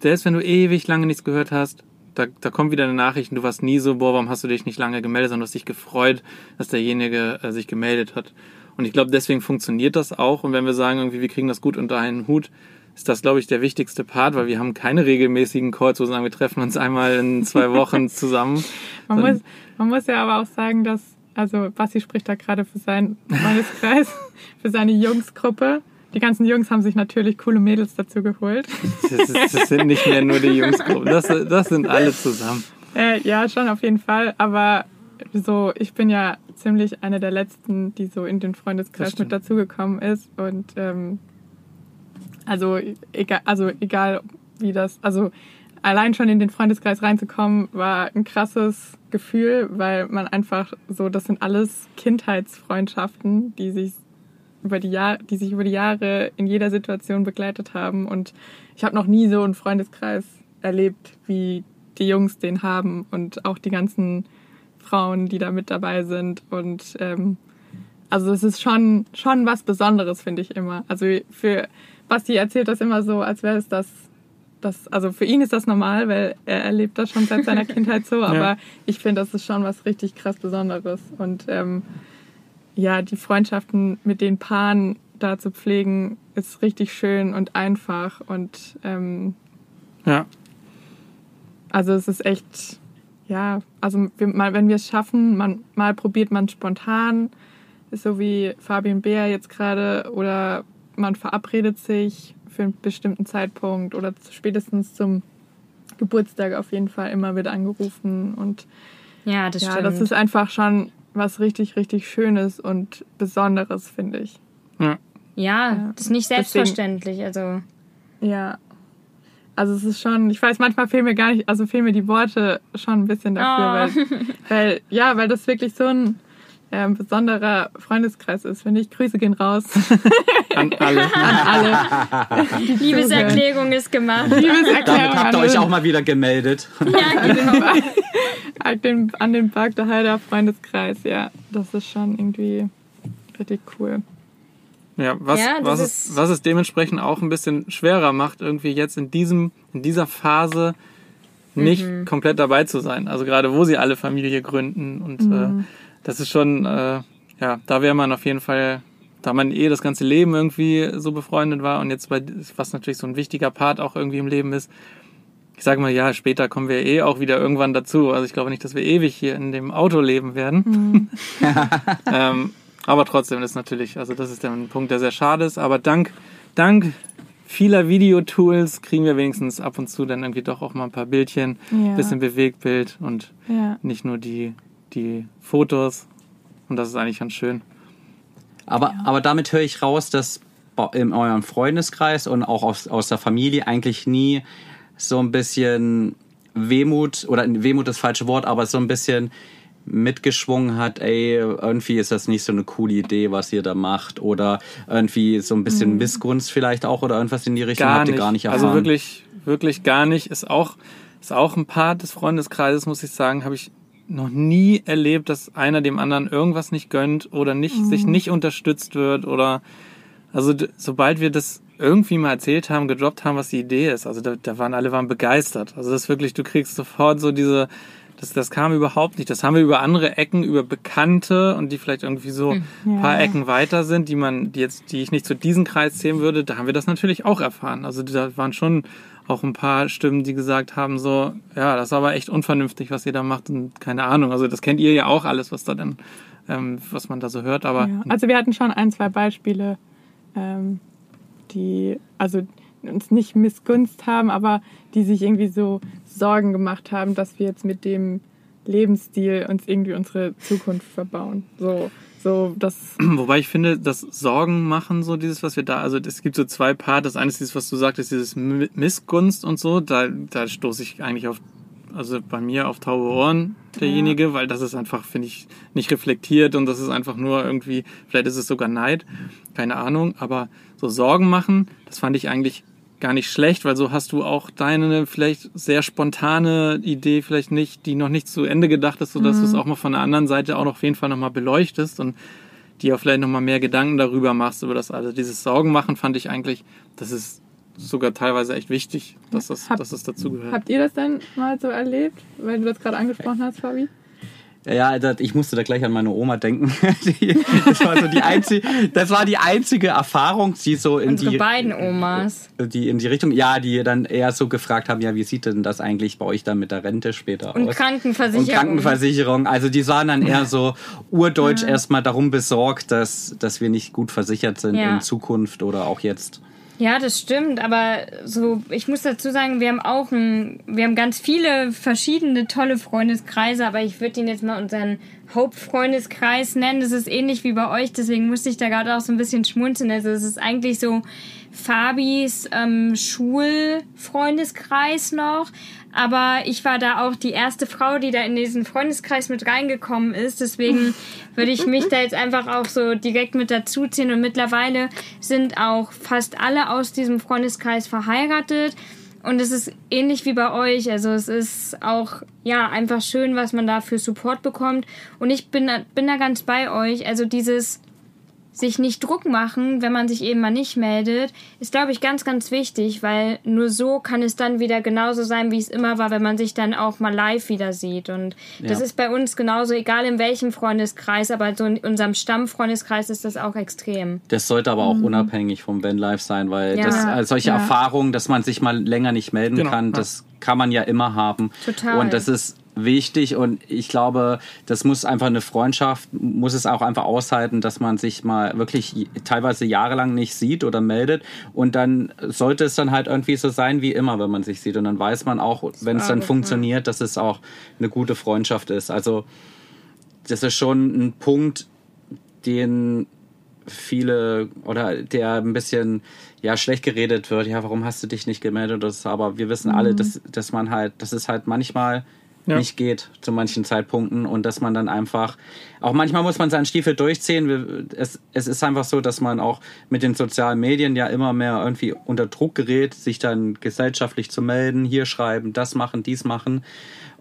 E: Selbst wenn du ewig lange nichts gehört hast, da, da kommt wieder eine Nachricht und du warst nie so, boah, warum hast du dich nicht lange gemeldet, sondern du hast dich gefreut, dass derjenige äh, sich gemeldet hat. Und ich glaube, deswegen funktioniert das auch. Und wenn wir sagen, irgendwie, wir kriegen das gut unter einen Hut, ist das, glaube ich, der wichtigste Part, weil wir haben keine regelmäßigen Calls, wo wir sagen, wir treffen uns einmal in zwei Wochen *laughs* zusammen.
B: man, muss, man muss ja aber auch sagen, dass, also Basti spricht da gerade für seinen Freundeskreis, *laughs* für seine Jungsgruppe. Die ganzen Jungs haben sich natürlich coole Mädels dazu geholt.
E: Das, ist, das sind nicht mehr nur die Jungsgruppe, das, das sind alle zusammen.
B: Äh, ja, schon auf jeden Fall. Aber so, ich bin ja ziemlich eine der letzten, die so in den Freundeskreis mit dazugekommen ist. Und ähm, also egal, also egal wie das, also allein schon in den Freundeskreis reinzukommen, war ein krasses Gefühl, weil man einfach so, das sind alles Kindheitsfreundschaften, die sich über die Jahre, die sich über die Jahre in jeder Situation begleitet haben. Und ich habe noch nie so einen Freundeskreis erlebt, wie die Jungs den haben und auch die ganzen Frauen, die da mit dabei sind. Und ähm, also es ist schon, schon was Besonderes, finde ich immer. Also für Basti erzählt das immer so, als wäre es das, das, also für ihn ist das normal, weil er erlebt das schon seit seiner *laughs* Kindheit so, aber ja. ich finde, das ist schon was richtig krass Besonderes. Und ähm, ja, die Freundschaften mit den Paaren da zu pflegen, ist richtig schön und einfach und ähm,
E: ja.
B: Also es ist echt ja, also wir, mal, wenn wir es schaffen, man, mal probiert man spontan, so wie Fabian Bär jetzt gerade, oder man verabredet sich für einen bestimmten Zeitpunkt oder spätestens zum Geburtstag auf jeden Fall immer wieder angerufen und
D: ja, das
B: ja,
D: stimmt.
B: das ist einfach schon was richtig, richtig Schönes und Besonderes, finde ich.
E: Ja.
D: ja. Ja, das ist nicht selbstverständlich,
B: Deswegen,
D: also.
B: Ja, also es ist schon, ich weiß, manchmal fehlen mir gar nicht, also fehlen mir die Worte schon ein bisschen dafür,
D: Oh.
B: weil, *laughs* weil, ja, weil das wirklich so ein ähm, besonderer Freundeskreis ist, finde ich. Grüße gehen raus *laughs*
E: An alle. *laughs*
B: an alle.
D: Liebeserklärung ist gemacht.
B: Liebeserklärung
C: Damit habt ihr euch auch mal wieder gemeldet.
D: ja, genau.
B: an den, an den Park der Heider Freundeskreis, ja. Das ist schon irgendwie richtig cool.
E: Ja, was,
D: Ja,
E: was,
D: ist-
E: es, was es dementsprechend auch ein bisschen schwerer macht, irgendwie jetzt in diesem, in dieser Phase nicht
D: Mhm.
E: komplett dabei zu sein. Also gerade wo sie alle Familie gründen und
D: Mhm.
E: äh, das ist schon, äh, ja, da wäre man auf jeden Fall, da man eh das ganze Leben irgendwie so befreundet war und jetzt bei, was natürlich so ein wichtiger Part auch irgendwie im Leben ist, ich sage mal, ja, später kommen wir eh auch wieder irgendwann dazu. Also ich glaube nicht, dass wir ewig hier in dem Auto leben werden. *laughs* *laughs* ähm, aber trotzdem ist natürlich, also das ist der Punkt, der sehr schade ist. Aber dank, dank vieler Videotools kriegen wir wenigstens ab und zu dann irgendwie doch auch mal ein paar Bildchen,
B: Ja.
E: bisschen Bewegtbild und
B: Ja.
E: nicht nur die, die Fotos. Und das ist eigentlich ganz schön.
C: Aber, aber damit höre ich raus, dass in eurem Freundeskreis und auch aus, aus der Familie eigentlich nie so ein bisschen Wehmut, oder Wehmut ist das falsche Wort, aber so ein bisschen mitgeschwungen hat, ey, irgendwie ist das nicht so eine coole Idee, was ihr da macht. Oder irgendwie so ein bisschen Missgunst vielleicht auch oder irgendwas in die Richtung
E: Gar
C: habt
E: nicht.
C: ihr gar nicht erfahren.
E: also wirklich, wirklich gar nicht. Ist auch, ist auch ein Part des Freundeskreises, muss ich sagen, habe ich noch nie erlebt, dass einer dem anderen irgendwas nicht gönnt oder nicht, sich nicht unterstützt wird oder also sobald wir das irgendwie mal erzählt haben, gedroppt haben, was die Idee ist, also da, da waren alle waren begeistert. Also das ist wirklich, du kriegst sofort so diese, das, das kam überhaupt nicht. Das haben wir über andere Ecken, über Bekannte und die vielleicht irgendwie so ein paar
B: Ja.
E: Ecken weiter sind, die man, die jetzt, die ich nicht zu diesem Kreis zählen würde, da haben wir das natürlich auch erfahren. Also da waren schon auch ein paar Stimmen, die gesagt haben, so, ja, das ist aber echt unvernünftig, was ihr da macht und keine Ahnung. Also das kennt ihr ja auch alles, was da denn, ähm, was man da so hört, aber
B: Ja. Also wir hatten schon ein, zwei Beispiele, ähm, die also uns nicht Missgunst haben, aber die sich irgendwie so Sorgen gemacht haben, dass wir jetzt mit dem Lebensstil uns irgendwie unsere Zukunft verbauen. So, so das. *clears throat*
E: Wobei ich finde, das Sorgen machen, so dieses, was wir da, also es gibt so zwei Part. Das eine ist dieses, was du sagtest, dieses Mi- Missgunst und so. Da, da stoße ich eigentlich auf also bei mir auf taube Ohren derjenige, ja. weil das ist einfach, finde ich, nicht reflektiert und das ist einfach nur irgendwie, vielleicht ist es sogar Neid, keine Ahnung, aber so Sorgen machen, das fand ich eigentlich gar nicht schlecht, weil so hast du auch deine vielleicht sehr spontane Idee vielleicht nicht, die noch nicht zu Ende gedacht ist, sodass mhm. du es auch mal von der anderen Seite auch noch auf jeden Fall nochmal beleuchtest und dir auch vielleicht nochmal mehr Gedanken darüber machst, über das Also dieses Sorgen machen fand ich eigentlich, das ist sogar teilweise echt wichtig, dass das, Hab, dass das dazugehört.
B: Habt ihr das denn mal so erlebt, weil du das gerade angesprochen hast, Fabi?
C: Ja, ich musste da gleich an meine Oma denken. *laughs* das war so die einzige, das war die einzige Erfahrung, die so in
D: Unsere
C: die
D: beiden Omas,
C: die in die Richtung, ja, die dann eher so gefragt haben, ja, wie sieht denn das eigentlich bei euch dann mit der Rente später
D: Und aus? Krankenversicherung. Und
C: Krankenversicherung. Also die waren dann eher so urdeutsch ja. erstmal darum besorgt, dass dass wir nicht gut versichert sind ja. in Zukunft oder auch jetzt.
D: Ja, das stimmt, aber so, ich muss dazu sagen, wir haben auch ein, wir haben ganz viele verschiedene tolle Freundeskreise, aber ich würde ihn jetzt mal unseren Hauptfreundeskreis nennen. Das ist ähnlich wie bei euch, deswegen musste ich da gerade auch so ein bisschen schmunzeln. Also es ist eigentlich so Fabis ähm, Schulfreundeskreis noch, aber ich war da auch die erste Frau, die da in diesen Freundeskreis mit reingekommen ist. Deswegen *laughs* würde ich mich da jetzt einfach auch so direkt mit dazuziehen. Und mittlerweile sind auch fast alle aus diesem Freundeskreis verheiratet. Und es ist ähnlich wie bei euch. Also es ist auch, ja, einfach schön, was man da für Support bekommt. Und ich bin, bin da ganz bei euch. Also dieses, sich nicht Druck machen, wenn man sich eben mal nicht meldet, ist, glaube ich, ganz, ganz wichtig, weil nur so kann es dann wieder genauso sein, wie es immer war, wenn man sich dann auch mal live wieder sieht. Und ja. das ist bei uns genauso, egal in welchem Freundeskreis, aber so in unserem Stammfreundeskreis ist das auch extrem.
C: Das sollte aber auch mhm. unabhängig vom Van Life sein, weil ja. das, also solche ja. Erfahrungen, dass man sich mal länger nicht melden genau. kann, das kann man ja immer haben. Total. Und das ist wichtig und ich glaube, das muss einfach eine Freundschaft, muss es auch einfach aushalten, dass man sich mal wirklich teilweise jahrelang nicht sieht oder meldet und dann sollte es dann halt irgendwie so sein wie immer, wenn man sich sieht und dann weiß man auch, wenn es dann funktioniert, dass es auch eine gute Freundschaft ist. Also das ist schon ein Punkt, den viele oder der ein bisschen ja schlecht geredet wird. Ja, warum hast du dich nicht gemeldet? Das, aber wir wissen alle, mhm. dass, dass man halt, das ist halt manchmal ja. nicht geht zu manchen Zeitpunkten und dass man dann einfach, auch manchmal muss man seinen Stiefel durchziehen. Es, es ist einfach so, dass man auch mit den sozialen Medien ja immer mehr irgendwie unter Druck gerät, sich dann gesellschaftlich zu melden, hier schreiben, das machen, dies machen.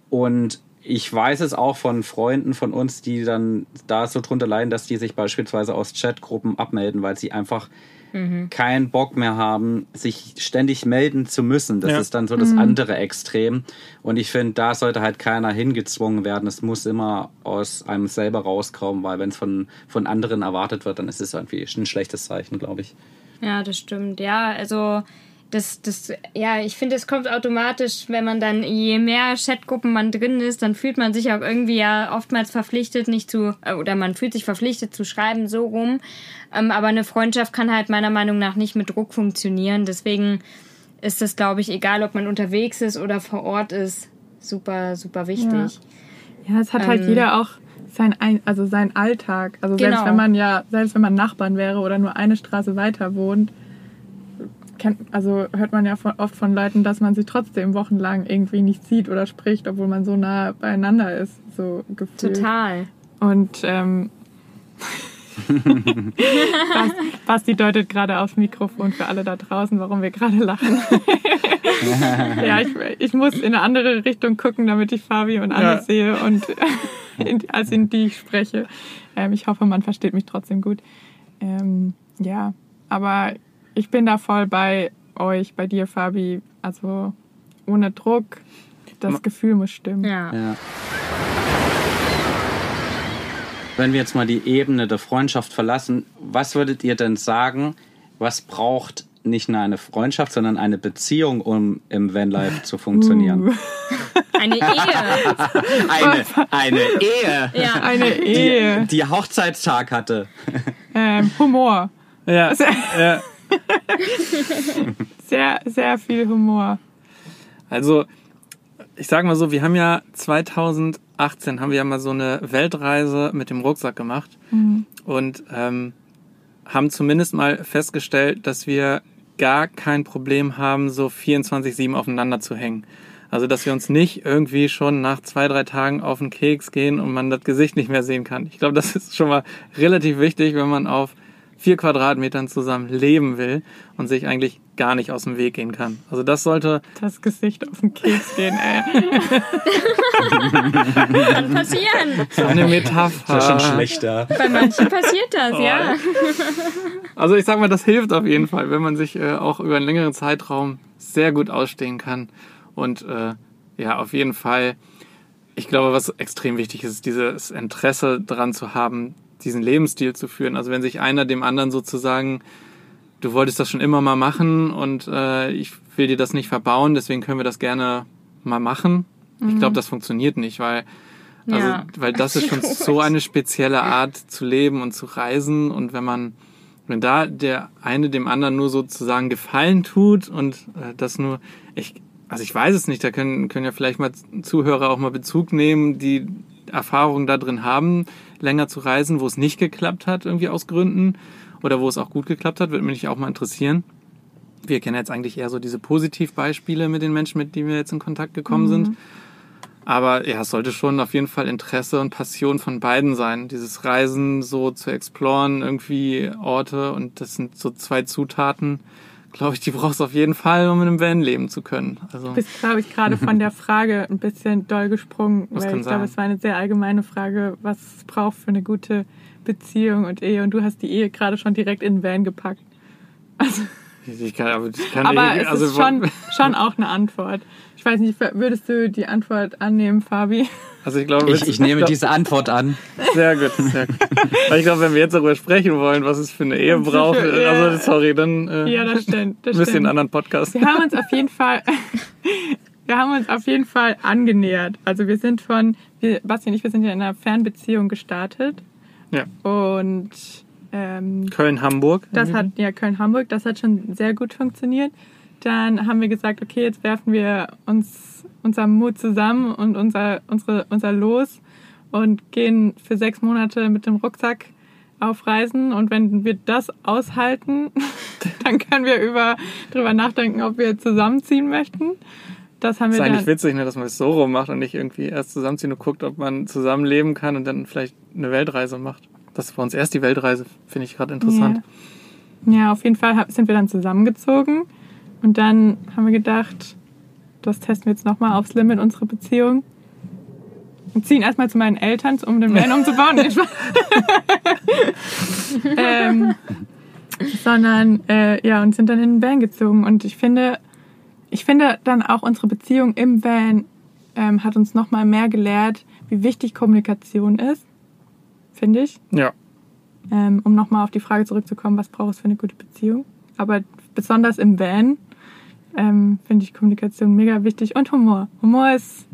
C: Und ich weiß es auch von Freunden von uns, die dann da so drunter leiden, dass die sich beispielsweise aus Chatgruppen abmelden, weil sie einfach mhm. keinen Bock mehr haben, sich ständig melden zu müssen. Das ja. ist dann so das mhm. andere Extrem. Und ich finde, da sollte halt keiner hingezwungen werden. Es muss immer aus einem selber rauskommen, weil wenn es von, von anderen erwartet wird, dann ist es irgendwie ein schlechtes Zeichen, glaube ich.
D: Ja, das stimmt. Ja, also das, das, ja, ich finde, es kommt automatisch, wenn man dann, je mehr Chatgruppen man drin ist, dann fühlt man sich auch irgendwie ja oftmals verpflichtet, nicht zu, äh, oder man fühlt sich verpflichtet zu schreiben, so rum. Ähm, aber eine Freundschaft kann halt meiner Meinung nach nicht mit Druck funktionieren. Deswegen ist das, glaube ich, egal, ob man unterwegs ist oder vor Ort ist, super, super wichtig.
B: Ja, ja es hat halt ähm, jeder auch sein, also sein Alltag. Also selbst genau. wenn man ja, selbst wenn man Nachbarn wäre oder nur eine Straße weiter wohnt, kennt, also hört man ja von, oft von Leuten, dass man sich trotzdem wochenlang irgendwie nicht sieht oder spricht, obwohl man so nah beieinander ist, so gefühlt.
D: Total.
B: Und ähm, *laughs* Basti deutet gerade aufs Mikrofon für alle da draußen, warum wir gerade lachen. *laughs* ja, ich, ich, muss in eine andere Richtung gucken, damit ich Fabi und Anne ja. sehe und *laughs* in, als in die ich spreche. Ähm, ich hoffe, man versteht mich trotzdem gut. Ähm, ja, aber ich bin da voll bei euch, bei dir, Fabi. Also ohne Druck, das Gefühl muss stimmen.
D: Ja. ja.
C: Wenn wir jetzt mal die Ebene der Freundschaft verlassen, was würdet ihr denn sagen, was braucht nicht nur eine Freundschaft, sondern eine Beziehung, um im Vanlife zu funktionieren? Uh. *laughs*
D: Eine Ehe. *laughs*
C: eine, eine Ehe.
B: Ja. Eine Ehe.
C: Die, die Hochzeitstag hatte.
B: Ähm, Humor.
E: Ja. *laughs* ja. *laughs*
B: sehr, sehr viel Humor.
E: Also, ich sag mal so, wir haben ja 2018 haben wir ja mal so eine Weltreise mit dem Rucksack gemacht mhm. und ähm, haben zumindest mal festgestellt, dass wir gar kein Problem haben, so 24-7 aufeinander zu hängen. Also, dass wir uns nicht irgendwie schon nach zwei, drei Tagen auf den Keks gehen und man das Gesicht nicht mehr sehen kann. Ich glaube, das ist schon mal relativ wichtig, wenn man auf vier Quadratmetern zusammen leben will und sich eigentlich gar nicht aus dem Weg gehen kann. Also das sollte...
B: Das Gesicht auf den Keks gehen, ey. *laughs*
D: Kann passieren.
E: So eine Metapher.
C: Das ist schon schlechter.
D: Bei manchen passiert das,
E: Oh.
D: ja.
E: Also ich sag mal, das hilft auf jeden Fall, wenn man sich äh, auch über einen längeren Zeitraum sehr gut ausstehen kann. Und äh, ja, auf jeden Fall, ich glaube, was extrem wichtig ist, ist dieses Interesse daran zu haben, diesen Lebensstil zu führen. Also wenn sich einer dem anderen sozusagen, du wolltest das schon immer mal machen und äh, ich will dir das nicht verbauen, deswegen können wir das gerne mal machen. Ich glaube, das funktioniert nicht, weil also,
D: Ja.
E: weil das ist schon *laughs* so eine spezielle Art zu leben und zu reisen. Und wenn man, wenn da der eine dem anderen nur sozusagen Gefallen tut und äh, das nur, ich, also ich weiß es nicht, da können, können ja vielleicht mal Zuhörer auch mal Bezug nehmen, die Erfahrung da drin haben, länger zu reisen, wo es nicht geklappt hat, irgendwie aus Gründen, oder wo es auch gut geklappt hat, würde mich auch mal interessieren. Wir kennen jetzt eigentlich eher so diese Positivbeispiele mit den Menschen, mit denen wir jetzt in Kontakt gekommen sind. Aber ja, es sollte schon auf jeden Fall Interesse und Passion von beiden sein. Dieses Reisen so zu exploren, irgendwie Orte und das sind so zwei Zutaten, glaube ich, die brauchst du auf jeden Fall, um in einem Van leben zu können. Also
B: Du bist, glaube ich, gerade von der Frage ein bisschen doll gesprungen,
E: Das
B: weil ich glaube,
E: sein.
B: es war eine sehr allgemeine Frage, was es braucht für eine gute Beziehung und Ehe. Und du hast die Ehe gerade schon direkt in den Van gepackt.
E: Ich kann, aber ich kann
B: Aber
E: ich-
B: es
E: also
B: ist schon, *laughs* schon auch eine Antwort. Ich weiß nicht, würdest du die Antwort annehmen, Fabi?
E: also ich glaube,
C: Ich, ich nehme
E: glaub- *laughs*
C: diese Antwort an.
E: Sehr gut, sehr gut. Weil ich glaube, wenn wir jetzt darüber sprechen wollen, was es für eine Ehe
B: es
E: braucht,
B: für- ja.
E: also sorry, dann äh,
B: Ja, das stimmt. Das
E: müsst ihr einen anderen Podcast.
B: Wir haben uns auf jeden Fall, *laughs* wir haben uns auf jeden Fall angenähert. Also wir sind von, wir, Basti und ich, wir sind ja in einer Fernbeziehung gestartet.
E: Ja.
B: Und ähm,
E: Köln-Hamburg.
B: das hat, ja, Köln-Hamburg, das hat schon sehr gut funktioniert. Dann haben wir gesagt, okay, jetzt werfen wir uns unser Mut zusammen und unser, unsere, unser Los und gehen für sechs Monate mit dem Rucksack auf Reisen. Und wenn wir das aushalten, *laughs* dann können wir über, drüber nachdenken, ob wir zusammenziehen möchten. Das haben
E: ist
B: wir
E: eigentlich
B: dann.
E: witzig, ne, dass man es so rum macht und nicht irgendwie erst zusammenziehen und guckt, ob man zusammenleben kann und dann vielleicht eine Weltreise macht. Das war uns erst die Weltreise, finde ich gerade interessant.
B: Ja. ja, auf jeden Fall sind wir dann zusammengezogen. Und dann haben wir gedacht, das testen wir jetzt nochmal aufs Limit, unsere Beziehung. Und ziehen erstmal zu meinen Eltern, um den Van umzubauen. *laughs* *laughs* Ähm, sondern, äh, ja, und sind dann in den Van gezogen. Und ich finde, ich finde dann auch unsere Beziehung im Van ähm, hat uns nochmal mehr gelehrt, wie wichtig Kommunikation ist. Finde ich
E: Ja.
B: ähm, um nochmal auf die Frage zurückzukommen, was braucht es für eine gute Beziehung. Aber besonders im Van ähm, finde ich Kommunikation mega wichtig und Humor. Humor ist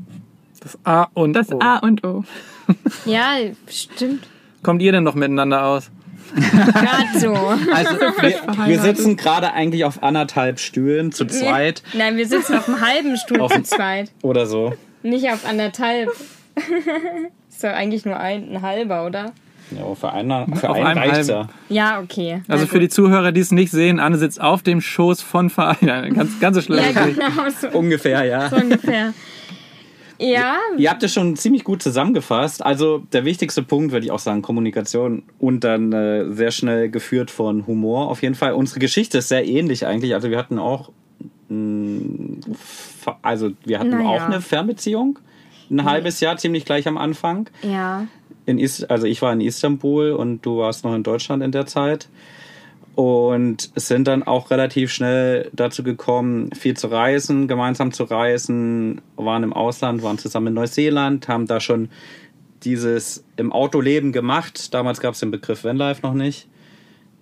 E: Das A und
B: das
E: O.
B: A und O. *laughs*
D: Ja, stimmt.
E: Kommt ihr denn noch miteinander aus?
D: Gerade so.
C: Also wir, wir sitzen gerade eigentlich auf anderthalb Stühlen zu zweit
D: Nein, wir sitzen auf einem halben Stuhl
C: Auf-
D: zu zweit.
C: oder so.
D: Nicht auf anderthalb. *laughs* Ist doch eigentlich nur ein, ein halber, oder?
C: Ja, für, einer, für
E: Auf
C: einen reicht's ja.
D: Ja, okay.
E: Also für die. Zuhörer, die es nicht sehen, Anne sitzt auf dem Schoß von Verein. *laughs* Ganz, ganz so schlimm.
D: Ja, genau so,
C: Ungefähr, ja.
D: so ungefähr. Ja,
C: Ihr habt es schon ziemlich gut zusammengefasst. Also der wichtigste Punkt würde ich auch sagen, Kommunikation und dann äh, sehr schnell geführt von Humor. Auf jeden Fall. Unsere Geschichte ist sehr ähnlich eigentlich. Also wir hatten auch, mh, fa- also wir hatten
D: Naja.
C: auch eine Fernbeziehung. Ein halbes Jahr, ziemlich gleich am Anfang.
D: ja.
C: In Is also ich war in Istanbul und du warst noch in Deutschland in der Zeit. Und sind dann auch relativ schnell dazu gekommen, viel zu reisen, gemeinsam zu reisen, waren im Ausland, waren zusammen in Neuseeland, haben da schon dieses im Autoleben gemacht. Damals gab es den Begriff Vanlife noch nicht.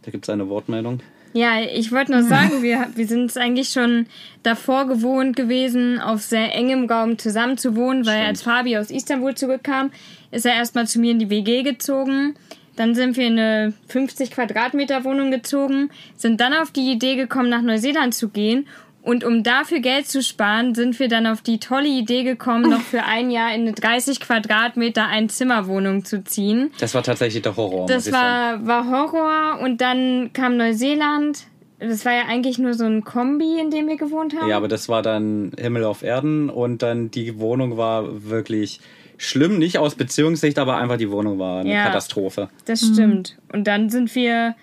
C: Da gibt es eine Wortmeldung.
D: Ja, ich wollte nur sagen, wir, wir sind es eigentlich schon davor gewohnt gewesen, auf sehr engem Raum zusammen zu wohnen, weil
C: Stimmt.
D: als Fabi aus Istanbul zurückkam, ist er erstmal zu mir in die WG gezogen. Dann sind wir in eine 50 Quadratmeter Wohnung gezogen, sind dann auf die Idee gekommen, nach Neuseeland zu gehen. Und um dafür Geld zu sparen, sind wir dann auf die tolle Idee gekommen, noch für ein Jahr in eine 30 Quadratmeter Einzimmerwohnung zu ziehen.
C: Das war tatsächlich der Horror.
D: Das war, war Horror und dann kam Neuseeland. das war ja eigentlich nur so ein Kombi, in dem wir gewohnt haben.
C: Ja, aber das war dann Himmel auf Erden und dann die Wohnung war wirklich schlimm, nicht aus Beziehungssicht, aber einfach die Wohnung war eine
D: Ja.
C: Katastrophe.
D: Das stimmt. Und dann sind wir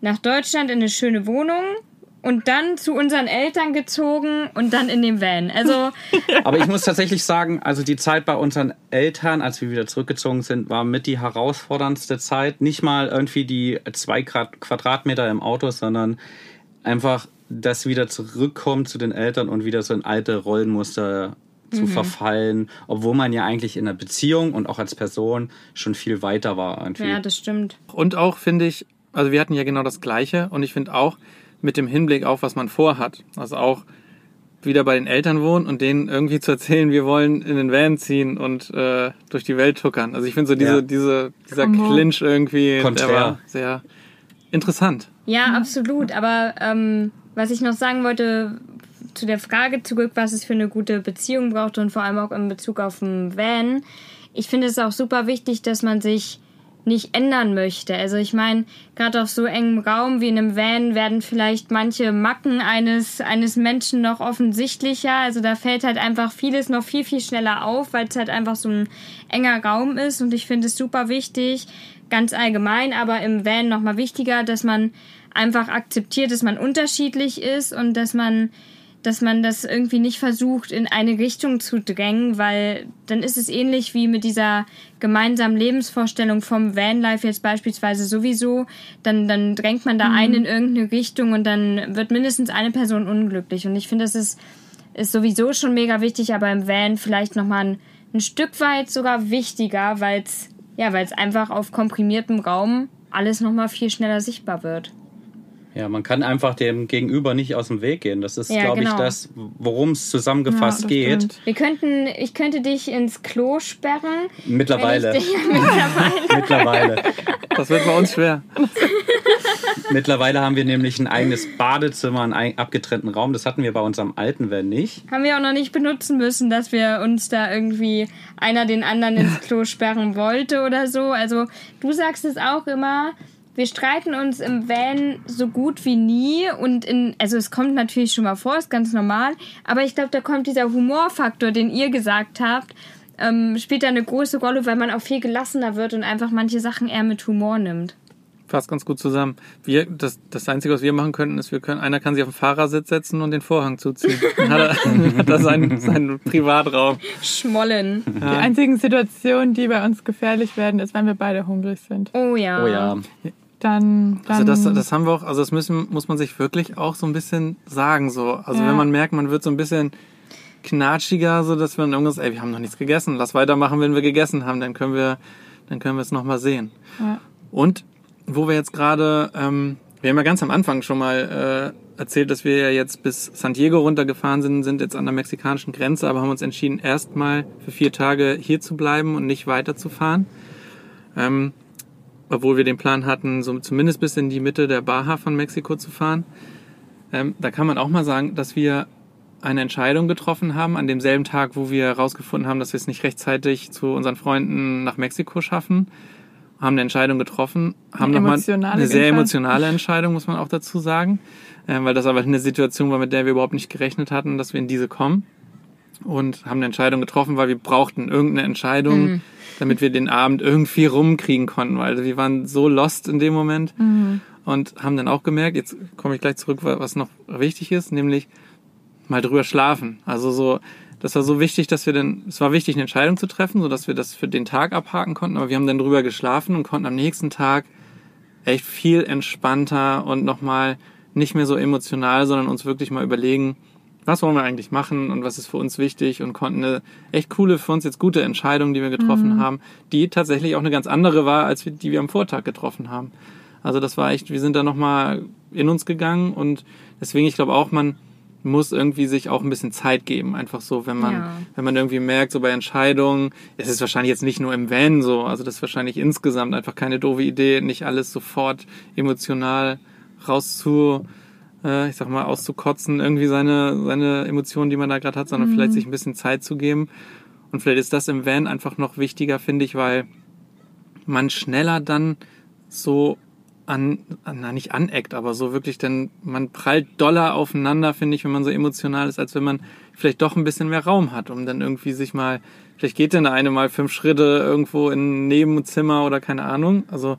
D: nach Deutschland in eine schöne Wohnung und dann zu unseren Eltern gezogen und dann in den Van. Also, *laughs*
C: Aber ich muss tatsächlich sagen, also die Zeit bei unseren Eltern, als wir wieder zurückgezogen sind, war mit die herausforderndste Zeit. Nicht mal irgendwie die zwei Quadratmeter im Auto, sondern einfach das wieder zurückkommen zu den Eltern und wieder so in alte Rollenmuster zu verfallen, obwohl man ja eigentlich in einer Beziehung und auch als Person schon viel weiter war. Irgendwie.
D: ja, das stimmt.
E: Und auch finde ich, also wir hatten ja genau das Gleiche und ich finde auch mit dem Hinblick auf, was man vorhat. Also auch wieder bei den Eltern wohnen und denen irgendwie zu erzählen, wir wollen in den Van ziehen und äh, durch die Welt tuckern. Also ich finde so diese,
C: Ja.
E: diese, dieser
B: Kombo.
E: Clinch irgendwie,
C: Konträr.
E: der war sehr interessant.
D: Ja, absolut. Aber ähm, was ich noch sagen wollte zu der Frage zurück, was es für eine gute Beziehung braucht und vor allem auch in Bezug auf den Van. Ich finde es auch super wichtig, dass man sich nicht ändern möchte. Also ich meine, gerade auf so engem Raum wie in einem Van werden vielleicht manche Macken eines, eines Menschen noch offensichtlicher. Also da fällt halt einfach vieles noch viel, viel schneller auf, weil es halt einfach so ein enger Raum ist. Und ich finde es super wichtig, ganz allgemein, aber im Van nochmal wichtiger, dass man einfach akzeptiert, dass man unterschiedlich ist und dass man dass man das irgendwie nicht versucht, in eine Richtung zu drängen, weil dann ist es ähnlich wie mit dieser gemeinsamen Lebensvorstellung vom Vanlife jetzt beispielsweise sowieso. Dann, dann drängt man da ein in irgendeine Richtung und dann wird mindestens eine Person unglücklich. Und ich finde, das ist, ist sowieso schon mega wichtig, aber im Van vielleicht nochmal ein, ein Stück weit sogar wichtiger, weil es ja, weil's einfach auf komprimiertem Raum alles nochmal viel schneller sichtbar wird.
C: Ja, man kann einfach dem Gegenüber nicht aus dem Weg gehen. Das ist,
D: Ja,
C: glaube
D: genau.
C: ich, das, worum es zusammengefasst
B: Ja,
C: geht.
B: stimmt.
D: Wir könnten, ich könnte dich ins Klo sperren.
C: Mittlerweile.
D: Wenn ich dich, *laughs* mittlerweile. *laughs*
C: Mittlerweile.
E: Das wird bei uns schwer. *laughs*
C: Mittlerweile haben wir nämlich ein eigenes Badezimmer, einen ein- abgetrennten Raum. Das hatten wir bei unserem alten Van nicht.
D: Haben wir auch noch nicht benutzen müssen, dass wir uns da irgendwie einer den anderen ins Klo sperren wollte oder so. Also du sagst es auch immer. Wir streiten uns im Van so gut wie nie und in, also es kommt natürlich schon mal vor, ist ganz normal, aber ich glaube, da kommt dieser Humorfaktor, den ihr gesagt habt, ähm, spielt da eine große Rolle, weil man auch viel gelassener wird und einfach manche Sachen eher mit Humor nimmt.
E: Passt ganz gut zusammen. Wir, das, das Einzige, was wir machen könnten, ist, wir können, einer kann sich auf den Fahrersitz setzen und den Vorhang zuziehen. Dann hat er, *laughs* hat er seinen, seinen Privatraum.
D: Schmollen.
B: Die einzigen Situationen, die bei uns gefährlich werden, ist, wenn wir beide hungrig sind.
D: Oh ja.
C: Oh ja.
B: Dann, dann
E: Also das, das haben wir auch, also das müssen, muss man sich wirklich auch so ein bisschen sagen, so. Also
B: Ja.
E: wenn man merkt, man wird so ein bisschen knatschiger, so dass man irgendwas, ey, wir haben noch nichts gegessen, lass weitermachen, wenn wir gegessen haben, dann können wir, dann können wir es nochmal sehen.
B: Ja.
E: Und wo wir jetzt gerade, ähm, wir haben ja ganz am Anfang schon mal äh, erzählt, dass wir ja jetzt bis San Diego runtergefahren sind, sind jetzt an der mexikanischen Grenze, aber haben uns entschieden, erstmal für vier Tage hier zu bleiben und nicht weiterzufahren. Ähm, obwohl wir den Plan hatten, so zumindest bis in die Mitte der Baja von Mexiko zu fahren. Ähm, da kann man auch mal sagen, dass wir eine Entscheidung getroffen haben an demselben Tag, wo wir herausgefunden haben, dass wir es nicht rechtzeitig zu unseren Freunden nach Mexiko schaffen. Haben eine Entscheidung getroffen, haben
B: Eine
E: nochmal eine sehr emotionale Entscheidung, muss man auch dazu sagen, ähm, weil das aber eine Situation war, mit der wir überhaupt nicht gerechnet hatten, dass wir in diese kommen. Und haben eine Entscheidung getroffen, weil wir brauchten irgendeine Entscheidung, damit wir den Abend irgendwie rumkriegen konnten, weil wir waren so lost in dem Moment und haben dann auch gemerkt, jetzt komme ich gleich zurück, was noch wichtig ist, nämlich mal drüber schlafen. Also so, das war so wichtig, dass wir dann, es war wichtig, eine Entscheidung zu treffen, so dass wir das für den Tag abhaken konnten, aber wir haben dann drüber geschlafen und konnten am nächsten Tag echt viel entspannter und nochmal nicht mehr so emotional, sondern uns wirklich mal überlegen, was wollen wir eigentlich machen und was ist für uns wichtig und konnten eine echt coole, für uns jetzt gute Entscheidung, die wir getroffen haben, die tatsächlich auch eine ganz andere war, als wir, die wir am Vortag getroffen haben. Also das war echt, wir sind da nochmal in uns gegangen und deswegen, ich glaube auch, man muss irgendwie sich auch ein bisschen Zeit geben. Einfach so, wenn man,
D: Ja.
E: wenn man irgendwie merkt, so bei Entscheidungen, es ist wahrscheinlich jetzt nicht nur im Van so, also das ist wahrscheinlich insgesamt einfach keine doofe Idee, nicht alles sofort emotional rauszu, äh, ich sag mal, auszukotzen, irgendwie seine, seine Emotionen, die man da gerade hat, sondern vielleicht sich ein bisschen Zeit zu geben. Und vielleicht ist das im Van einfach noch wichtiger, finde ich, weil man schneller dann so an, an na, nicht aneckt, aber so wirklich, denn man prallt doller aufeinander, finde ich, wenn man so emotional ist, als wenn man vielleicht doch ein bisschen mehr Raum hat, um dann irgendwie sich mal, vielleicht geht dann der eine mal fünf Schritte irgendwo in ein Nebenzimmer oder keine Ahnung. Also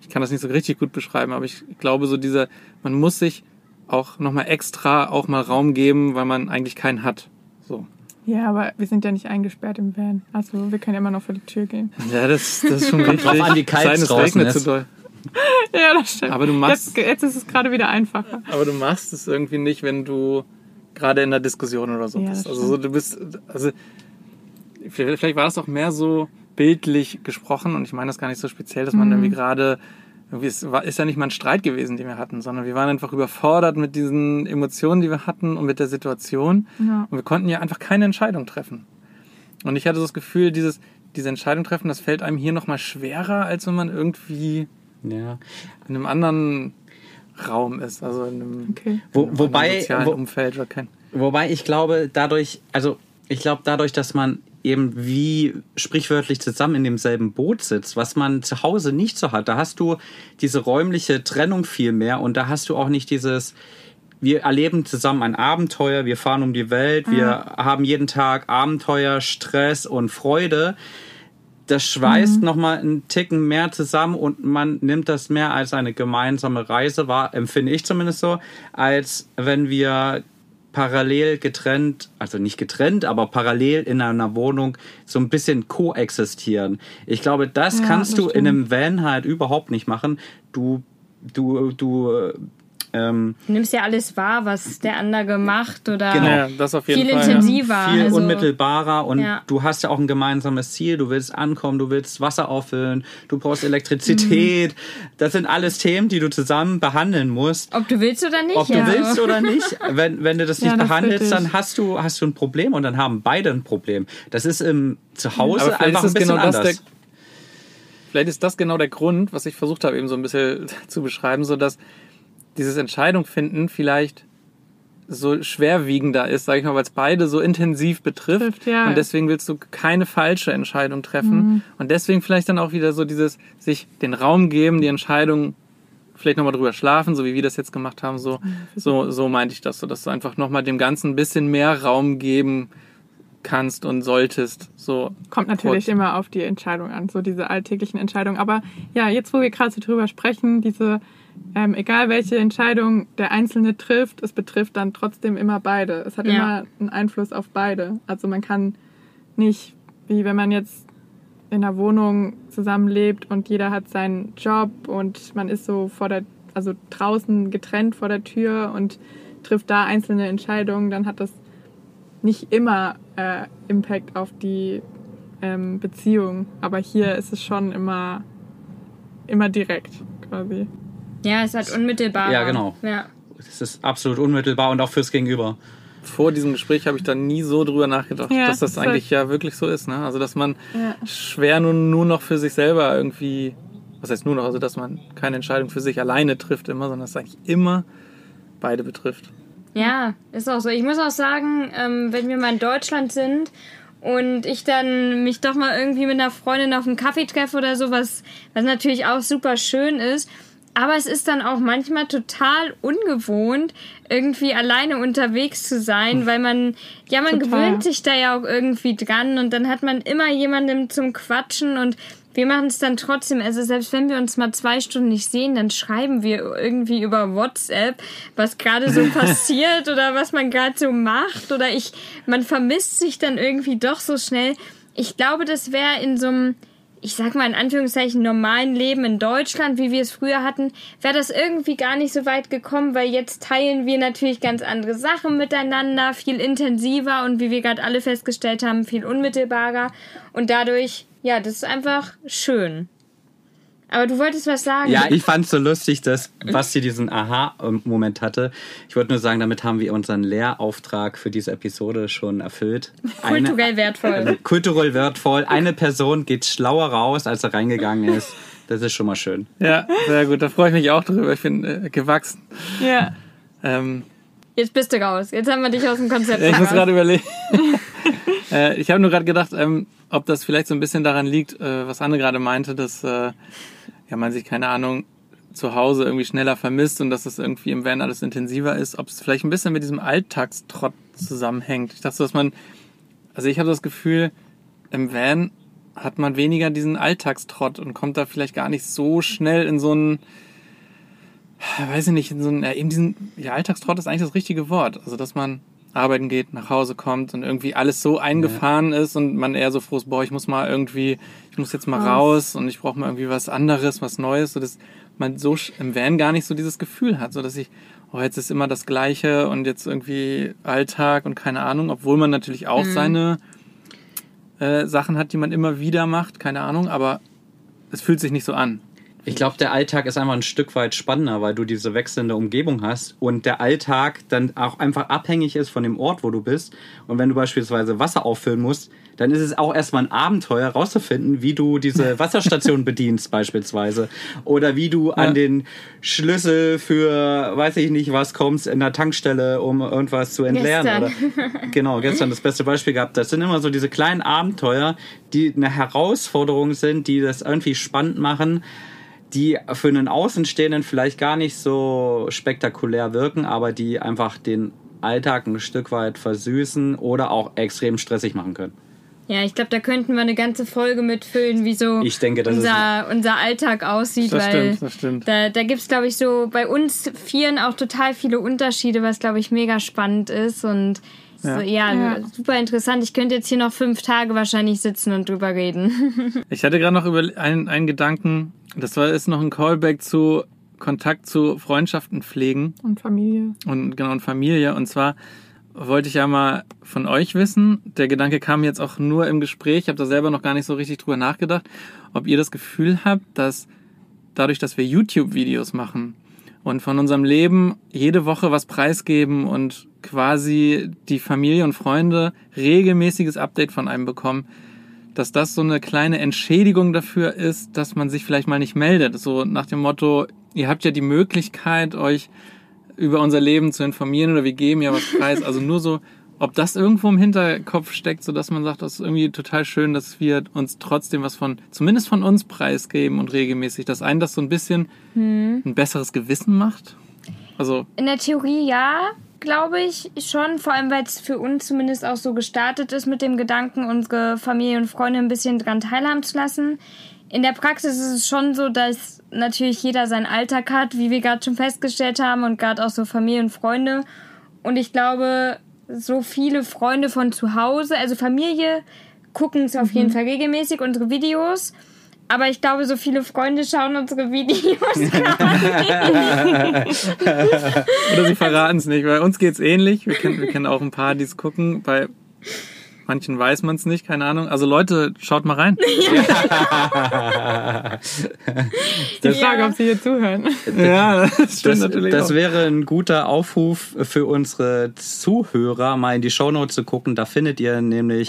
E: ich kann das nicht so richtig gut beschreiben, aber ich glaube so dieser, man muss sich auch nochmal extra auch mal Raum geben, weil man eigentlich keinen hat. So.
B: Ja, aber wir sind ja nicht eingesperrt im Van. Also wir können ja immer noch vor die Tür gehen.
E: Ja, das, das ist schon richtig.
C: drauf an, wie kalt
E: denn,
C: draußen
E: regnet
C: ist.
E: zu doll. *laughs*
B: Ja, das stimmt.
E: Aber du machst-
B: Jetzt, jetzt ist es gerade wieder einfacher.
E: Aber du machst es irgendwie nicht, wenn du gerade in der Diskussion oder so
B: Ja,
E: bist. Also so, du bist, also vielleicht war das auch mehr so bildlich gesprochen und ich meine das gar nicht so speziell, dass man irgendwie gerade irgendwie es war, ist ja nicht mal ein Streit gewesen, den wir hatten, sondern wir waren einfach überfordert mit diesen Emotionen, die wir hatten und mit der Situation
B: Ja.
E: und wir konnten ja einfach keine Entscheidung treffen. Und ich hatte so das Gefühl, dieses diese Entscheidung treffen, das fällt einem hier noch mal schwerer, als wenn man irgendwie
C: Ja.
E: in einem anderen Raum ist, also in einem,
B: Okay.
C: Wo,
E: in einem
C: wobei,
E: sozialen
C: wo,
E: Umfeld oder kein.
C: Wobei ich glaube, dadurch, also ich glaube, dadurch, dass man eben wie sprichwörtlich zusammen in demselben Boot sitzt, was man zu Hause nicht so hat, da hast du diese räumliche Trennung viel mehr und da hast du auch nicht dieses, wir erleben zusammen ein Abenteuer, wir fahren um die Welt, wir haben jeden Tag Abenteuer, Stress und Freude. Das schweißt noch mal einen Ticken mehr zusammen und man nimmt das mehr als eine gemeinsame Reise wahr, empfinde ich zumindest so, als wenn wir parallel getrennt, also nicht getrennt, aber parallel in einer Wohnung so ein bisschen koexistieren. Ich glaube, das
B: Ja,
C: kannst
B: das
C: du in
B: stimmt.
C: einem Van halt überhaupt nicht machen. Du, du, du, äh, ähm,
D: Du nimmst ja alles wahr, was der andere gemacht oder
C: Genau.
E: Ja, das auf jeden
D: viel
E: Fall.
D: intensiver.
C: viel
D: also,
C: unmittelbarer und
D: Ja.
C: du hast ja auch ein gemeinsames Ziel. Du willst ankommen, du willst Wasser auffüllen, du brauchst Elektrizität. Das sind alles Themen, die du zusammen behandeln musst.
D: Ob du willst oder nicht.
C: Ob
D: ja.
C: du willst oder nicht, *laughs* wenn, wenn du das nicht
B: Ja, das
C: behandelst, dann hast du, hast du ein Problem und dann haben beide ein Problem. Das ist im Zuhause einfach ein bisschen
E: genau
C: anders.
E: der, vielleicht ist das genau der Grund, was ich versucht habe, eben so ein bisschen *laughs* zu beschreiben, so dass dieses Entscheidung finden vielleicht so schwerwiegender ist, sage ich mal, weil es beide so intensiv betrifft.
B: Trifft, ja.
E: Und deswegen willst du keine falsche Entscheidung treffen. Und deswegen vielleicht dann auch wieder so dieses, sich den Raum geben, die Entscheidung vielleicht nochmal drüber schlafen, so wie wir das jetzt gemacht haben, so, so, so meinte ich das, so dass du einfach nochmal dem Ganzen ein bisschen mehr Raum geben kannst und solltest. So
B: Kommt natürlich
E: kurz.
B: immer auf die Entscheidung an, so diese alltäglichen Entscheidungen. Aber ja, jetzt wo wir gerade so drüber sprechen, diese, ähm, egal welche Entscheidung der Einzelne trifft, es betrifft dann trotzdem immer beide. Es hat
D: Ja.
B: immer einen Einfluss auf beide. Also man kann nicht, wie wenn man jetzt in einer Wohnung zusammenlebt und jeder hat seinen Job und man ist so vor der, also draußen getrennt vor der Tür und trifft da einzelne Entscheidungen, dann hat das nicht immer äh, Impact auf die ähm, Beziehung. Aber hier ist es schon immer, immer direkt quasi.
D: Ja, es hat unmittelbar.
C: Ja, genau.
D: Ja.
C: Das ist absolut unmittelbar und auch fürs Gegenüber.
E: vor diesem Gespräch habe ich da nie so drüber nachgedacht,
B: Ja,
E: dass das
B: das
E: eigentlich ja wirklich so ist. Ne? Also dass man
B: Ja.
E: schwer nur, nur noch für sich selber irgendwie, was heißt nur noch, also dass man keine Entscheidung für sich alleine trifft immer, sondern dass es eigentlich immer beide betrifft.
D: Ja, ist auch so. Ich muss auch sagen, ähm, wenn wir mal in Deutschland sind und ich dann mich doch mal irgendwie mit einer Freundin auf einen Kaffee treffe oder sowas, was natürlich auch super schön ist. Aber es ist dann auch manchmal total ungewohnt, irgendwie alleine unterwegs zu sein, weil man, ja, man
B: Total.
D: gewöhnt sich da ja auch irgendwie dran und dann hat man immer jemanden zum Quatschen und wir machen es dann trotzdem. Also selbst wenn wir uns mal zwei Stunden nicht sehen, dann schreiben wir irgendwie über WhatsApp, was gerade so *laughs* passiert oder was man gerade so macht oder ich, man vermisst sich dann irgendwie doch so schnell. Ich glaube, das wäre in so einem ich sag mal in Anführungszeichen normalen Leben in Deutschland, wie wir es früher hatten, wäre das irgendwie gar nicht so weit gekommen, weil jetzt teilen wir natürlich ganz andere Sachen miteinander, viel intensiver und wie wir gerade alle festgestellt haben, viel unmittelbarer und dadurch, ja, das ist einfach schön. Aber du wolltest was sagen.
C: Ja, ich fand's so lustig, dass Basti diesen Aha-Moment hatte. Ich wollte nur sagen, damit haben wir unseren Lehrauftrag für diese Episode schon erfüllt. Eine-
D: Kulturell wertvoll.
C: kulturell wertvoll. Eine Person geht schlauer raus, als er reingegangen ist. Das ist schon mal schön.
E: Ja, sehr gut. Da freue ich mich auch drüber. Ich bin äh, gewachsen.
B: Ja.
E: Ähm,
D: Jetzt bist du raus. Jetzt haben wir dich aus dem Konzept
E: ich muss gerade überlegen. *laughs* äh, ich habe nur gerade gedacht, ähm, ob das vielleicht so ein bisschen daran liegt, äh, was Anne gerade meinte, dass äh, ja, man sich, keine Ahnung, zu Hause irgendwie schneller vermisst und dass das irgendwie im Van alles intensiver ist, ob es vielleicht ein bisschen mit diesem Alltagstrott zusammenhängt. Ich dachte, dass man, also ich habe das Gefühl, im Van hat man weniger diesen Alltagstrott und kommt da vielleicht gar nicht so schnell in so einen, weiß ich nicht, in so einen, ja, eben diesen, ja, Alltagstrott ist eigentlich das richtige Wort. Also, dass man arbeiten geht, nach Hause kommt und irgendwie alles so eingefahren ja. ist und man eher so froh ist, boah, ich muss mal irgendwie, ich muss jetzt mal raus, raus und ich brauche mal irgendwie was anderes, was Neues, so dass man so im Van gar nicht so dieses Gefühl hat, so dass ich, oh, jetzt ist immer das Gleiche und jetzt irgendwie Alltag und keine Ahnung, obwohl man natürlich auch mhm. seine äh, Sachen hat, die man immer wieder macht, keine Ahnung, aber es fühlt sich nicht so an.
C: Ich glaube, der Alltag ist einfach ein Stück weit spannender, weil du diese wechselnde Umgebung hast und der Alltag dann auch einfach abhängig ist von dem Ort, wo du bist. Und wenn du beispielsweise Wasser auffüllen musst, dann ist es auch erstmal ein Abenteuer rauszufinden, wie du diese *laughs* Wasserstation bedienst beispielsweise. Oder wie du ja. an den Schlüssel für, weiß ich nicht was, kommst in der Tankstelle, um irgendwas zu entleeren. Gestern. Oder, *laughs* genau, gestern das beste Beispiel gehabt. Das sind immer so diese kleinen Abenteuer, die eine Herausforderung sind, die das irgendwie spannend machen die für einen Außenstehenden vielleicht gar nicht so spektakulär wirken, aber die einfach den Alltag ein Stück weit versüßen oder auch extrem stressig machen können.
D: Ja, ich glaube, da könnten wir eine ganze Folge mitfüllen, wie so
C: ich denke,
D: unser, unser Alltag aussieht.
E: Das
D: weil
E: stimmt, das stimmt.
D: Da, da gibt es, glaube ich, so bei uns Vieren auch total viele Unterschiede, was, glaube ich, mega spannend ist. Und ja. So, ja, ja, super interessant. Ich könnte jetzt hier noch fünf Tage wahrscheinlich sitzen und drüber reden. *laughs*
E: ich hatte gerade noch über einen, einen Gedanken. Das war ist noch ein Callback zu Kontakt zu Freundschaften pflegen.
B: Und Familie.
E: Und genau, und Familie. Und zwar wollte ich ja mal von euch wissen. Der Gedanke kam jetzt auch nur im Gespräch. Ich habe da selber noch gar nicht so richtig drüber nachgedacht, ob ihr das Gefühl habt, dass dadurch, dass wir YouTube-Videos machen, und von unserem Leben jede Woche was preisgeben und quasi die Familie und Freunde regelmäßiges Update von einem bekommen, dass das so eine kleine Entschädigung dafür ist, dass man sich vielleicht mal nicht meldet. So nach dem Motto, ihr habt ja die Möglichkeit, euch über unser Leben zu informieren oder wir geben ja was preis. Also nur so ob das irgendwo im Hinterkopf steckt, so dass man sagt, das ist irgendwie total schön, dass wir uns trotzdem was von, zumindest von uns preisgeben und regelmäßig, dass einen das so ein bisschen hm. ein besseres Gewissen macht. Also
D: in der Theorie ja, glaube ich schon, vor allem weil es für uns zumindest auch so gestartet ist mit dem Gedanken, unsere Familie und Freunde ein bisschen dran teilhaben zu lassen. In der Praxis ist es schon so, dass natürlich jeder seinen Alltag hat, wie wir gerade schon festgestellt haben und gerade auch so Familie und Freunde. Und ich glaube, so viele Freunde von zu Hause, also Familie, gucken es auf mhm. jeden Fall regelmäßig, unsere Videos. Aber ich glaube, so viele Freunde schauen unsere Videos *laughs* gar
E: nicht. Oder sie verraten es nicht. Bei uns geht es ähnlich. Wir kennen, wir kennen auch ein paar, die es gucken. Bei manchen weiß man es nicht, keine Ahnung. Also Leute, schaut mal rein.
B: Die Frage, ob sie hier zuhören.
E: Ja, *laughs* das stimmt
C: das,
E: natürlich.
C: Das
E: auch.
C: wäre ein guter Aufruf für unsere Zuhörer, mal in die Shownotes zu gucken. Da findet ihr nämlich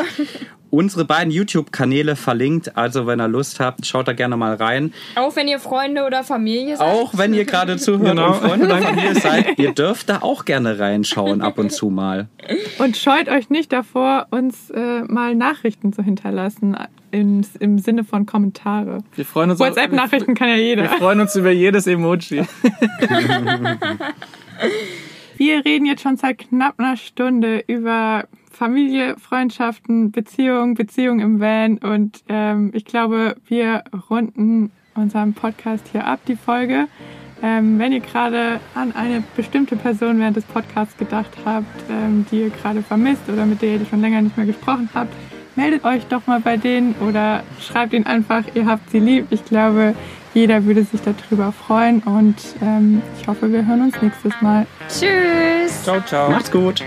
C: unsere beiden YouTube-Kanäle verlinkt. Also wenn ihr Lust habt, schaut da gerne mal rein.
D: Auch wenn ihr Freunde oder Familie seid.
C: Auch wenn ihr gerade *laughs* zuhört genau. und Freunde oder Familie seid, ihr dürft da auch gerne reinschauen ab und zu mal.
B: Und scheut euch nicht davor, uns äh, mal Nachrichten zu hinterlassen. Im, Im Sinne von Kommentare.
E: Wir freuen uns
B: WhatsApp-Nachrichten kann ja jeder.
E: Wir freuen uns über jedes Emoji. *laughs* *laughs*
B: Wir reden jetzt schon seit knapp einer Stunde über Familie, Freundschaften, Beziehungen, Beziehungen im Van. Und ähm, ich glaube, wir runden unseren Podcast hier ab, die Folge. Ähm, wenn ihr gerade an eine bestimmte Person während des Podcasts gedacht habt, ähm, die ihr gerade vermisst oder mit der ihr schon länger nicht mehr gesprochen habt, meldet euch doch mal bei denen oder schreibt ihnen einfach, ihr habt sie lieb. Ich glaube, jeder würde sich darüber freuen und ähm, ich hoffe, wir hören uns nächstes Mal.
D: Tschüss.
E: Ciao, ciao.
C: Macht's gut.